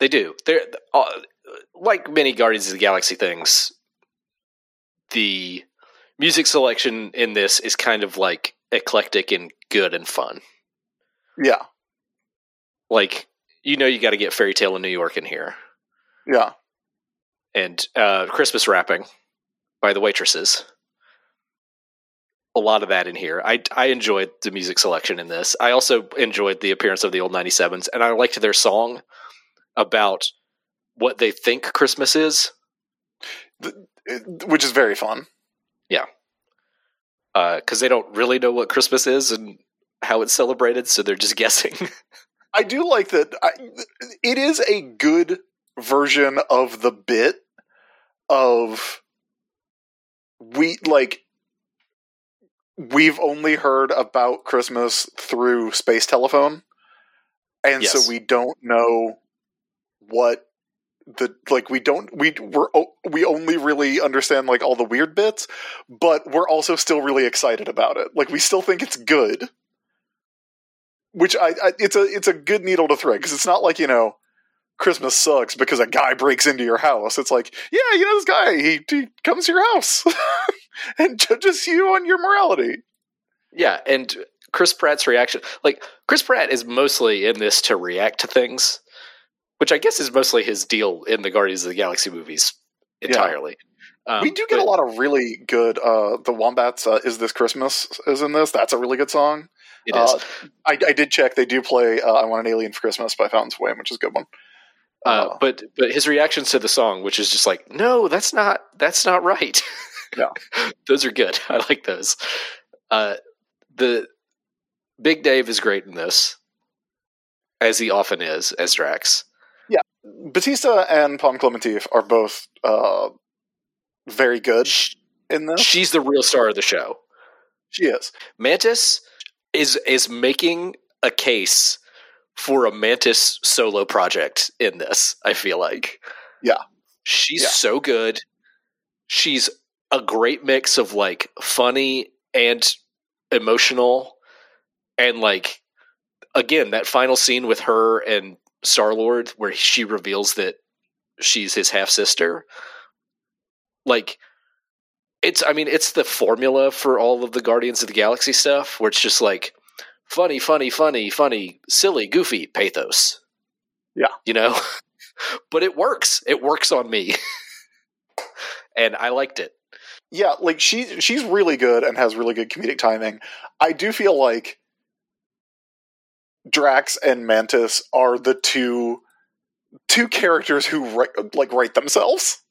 They do. They're uh, like many Guardians of the Galaxy things. The music selection in this is kind of like eclectic and good and fun. Yeah, Like you know, you got to get Fairy Tale in New York in here, yeah. And uh, Christmas wrapping by the waitresses. A lot of that in here. I I enjoyed the music selection in this. I also enjoyed the appearance of the old 97s, and I liked their song about what they think Christmas is. Which is very fun. Yeah, because they don't really know what Christmas is and how it's celebrated, so they're just [laughs] guessing. I do like that. I, it is a good version of the bit of we like we've only heard about Christmas through space telephone, and Yes. so we don't know what the like we don't we we're we only really understand like all the weird bits but we're also still really excited about it. Like we still think it's good. Which I, I it's a it's a good needle to thread because it's not like you know Christmas sucks because a guy breaks into your house. It's like yeah, you know this guy he, he comes to your house [laughs] and judges you on your morality. yeah, and Chris Pratt's reaction, like Chris Pratt is mostly in this to react to things, which I guess is mostly his deal in the Guardians of the Galaxy movies entirely. Um, we do get but a lot of really good. uh The Wombats uh, is this Christmas is in this. That's a really good song. It is. Uh, I, I did check. They do play uh, "I Want an Alien for Christmas" by Fountains of Wayne, which is a good one. Uh, but but his reactions to the song, which is just like, no, that's not that's not right. [laughs] Yeah. those are good. I like those. Uh, the Big Dave is great in this, as he often is as Drax. Yeah, Batista and Pom Klementieff are both uh, very good Sh- in this. She's the real star of the show. She is. Mantis is is making a case for a Mantis solo project in this. I feel like, Yeah. she's Yeah. so good. She's a great mix of like funny and emotional, and like again that final scene with her and Star Lord where she reveals that she's his half sister. Like it's I mean it's the formula for all of the Guardians of the Galaxy stuff where it's just like funny, funny, funny, funny, silly, goofy pathos. Yeah. You know? [laughs] but it works. It works on me. [laughs] and I liked it. Yeah, like she she's really good and has really good comedic timing. I do feel like Drax and Mantis are the two two characters who write, like write themselves.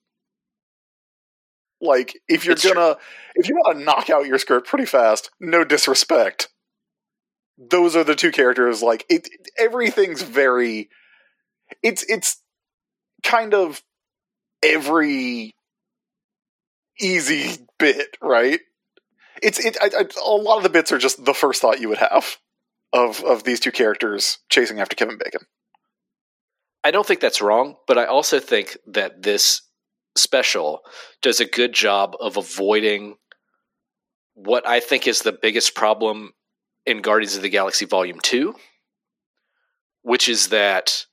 Like if you're It's gonna if you want to knock out your script pretty fast, no disrespect. Those are the two characters. Like it, everything's very. It's it's kind of every easy bit, right? It's it. I, I, a lot of the bits are just the first thought you would have of of these two characters chasing after Kevin Bacon. I don't think that's wrong, but I also think that this special does a good job of avoiding what I think is the biggest problem in Guardians of the Galaxy Volume 2, which is that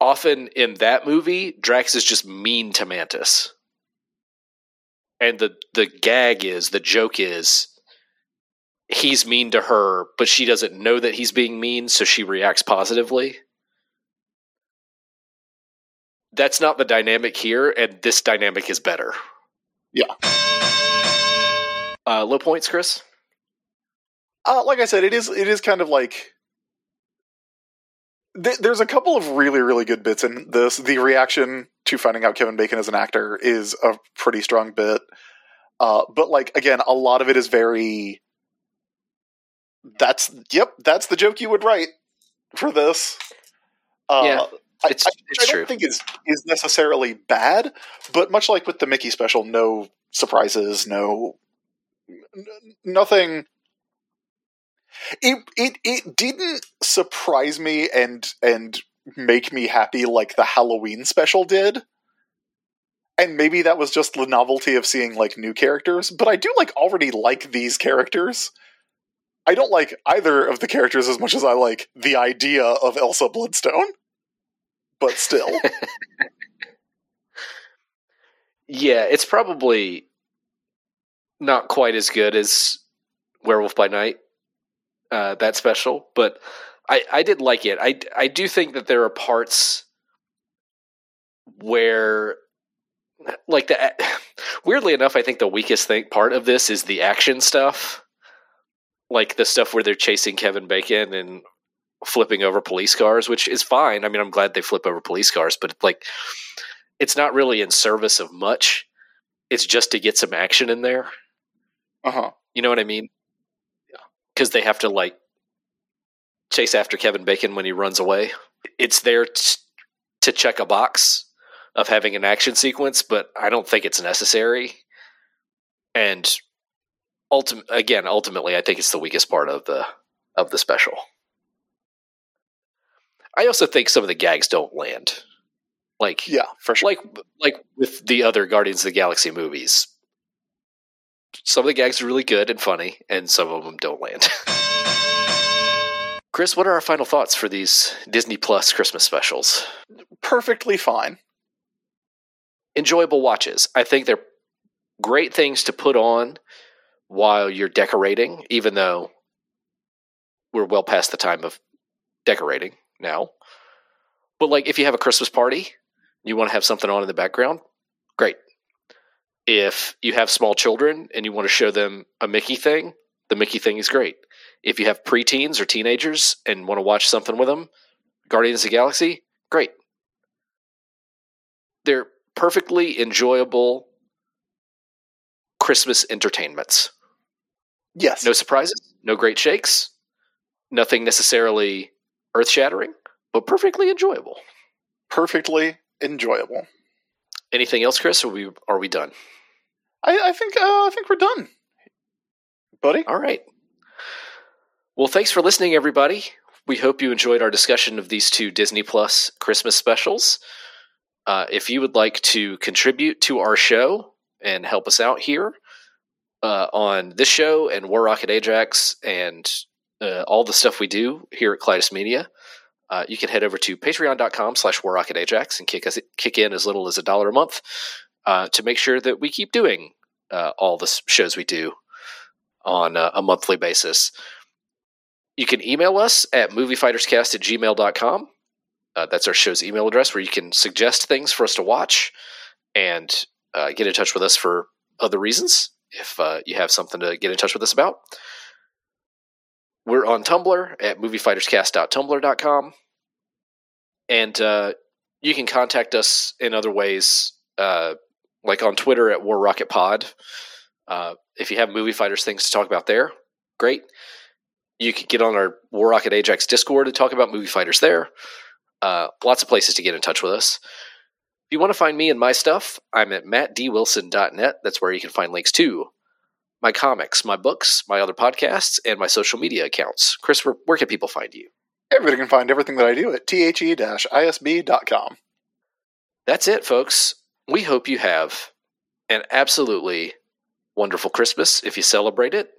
often in that movie, Drax is just mean to Mantis. And the, the gag is, the joke is, he's mean to her, but she doesn't know that he's being mean, so she reacts positively that's not the dynamic here, and this dynamic is better. Yeah. Uh, low points, Chris. Uh, like I said, it is it is kind of like th- there's a couple of really really good bits in this. The reaction to finding out Kevin Bacon as an actor is a pretty strong bit, uh, but like again, a lot of it is very. That's yep, that's the joke you would write for this. Uh, Yeah, I- it's- I, it's I don't true. think is is necessarily bad, but much like with the Mickey special, no surprises, no n- nothing. It it it didn't surprise me and and make me happy like the Halloween special did. And maybe that was just the novelty of seeing like new characters, but I do like already like these characters. I don't like either of the characters as much as I like the idea of Elsa Bloodstone. But still. [laughs] Yeah, it's probably not quite as good as Werewolf by Night, uh, that special, but I, I did like it. I, I do think that there are parts where, like the, [laughs] weirdly enough, I think the weakest thing part of this is the action stuff, like the stuff where they're chasing Kevin Bacon and flipping over police cars, which is fine. I mean, I'm glad they flip over police cars, but like, it's not really in service of much. It's just to get some action in there. Uh huh. You know what I mean? Because they have to like chase after Kevin Bacon when he runs away. It's there t- to check a box of having an action sequence, but I don't think it's necessary. And ultim- again, ultimately, I think it's the weakest part of the of the special. I also think some of the gags don't land. Like Yeah, for sure. like like with the other Guardians of the Galaxy movies. Some of the gags are really good and funny, and some of them don't land. Chris, what are our final thoughts for these Disney Plus Christmas specials? Perfectly fine. Enjoyable watches. I think they're great things to put on while you're decorating, even though we're well past the time of decorating now. But like if you have a Christmas party, you want to have something on in the background. If you have small children and you want to show them a Mickey thing, the Mickey thing is great. If you have preteens or teenagers and want to watch something with them, Guardians of the Galaxy, great. They're perfectly enjoyable Christmas entertainments. Yes. No surprises, no great shakes, nothing necessarily earth shattering, but perfectly enjoyable. Perfectly enjoyable. Anything else, Chris? Or are we are we done? I, I think uh, I think we're done, buddy. All right. Well, thanks for listening, everybody. We hope you enjoyed our discussion of these two Disney Plus Christmas specials. Uh, if you would like to contribute to our show and help us out here uh, on this show and War Rocket Ajax and uh, all the stuff we do here at Kleidos Media, uh, you can head over to patreon.com slash War Rocket Ajax and kick, us, kick in as little as a dollar a month uh, to make sure that we keep doing uh, all the shows we do on a monthly basis. You can email us at moviefighterscast at gmail.com. Uh, that's our show's email address where you can suggest things for us to watch and uh, get in touch with us for other reasons if uh, you have something to get in touch with us about. We're on Tumblr at moviefighterscast.tumblr.com. And uh, you can contact us in other ways, uh, like on Twitter at War Rocket Pod. Uh, if you have movie fighters things to talk about there, great. You can get on our War Rocket Ajax Discord to talk about movie fighters there. Uh, lots of places to get in touch with us. If you want to find me and my stuff, I'm at mattdwilson.net. That's where you can find links to my comics, my books, my other podcasts, and my social media accounts. Chris, where, where can people find you? Everybody can find everything that I do at the-isb.com. That's it, folks. We hope you have an absolutely wonderful Christmas if you celebrate it.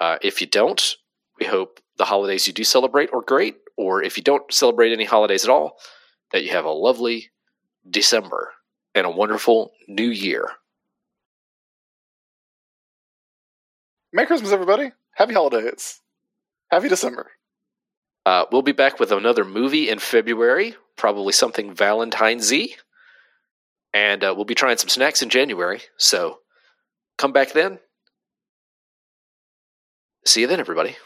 Uh, if you don't, we hope the holidays you do celebrate are great, or if you don't celebrate any holidays at all, that you have a lovely December and a wonderful new year. Merry Christmas, everybody. Happy holidays. Happy December. Uh, we'll be back with another movie in February, probably something Valentine's Y. And uh, we'll be trying some snacks in January. So come back then. See you then, everybody.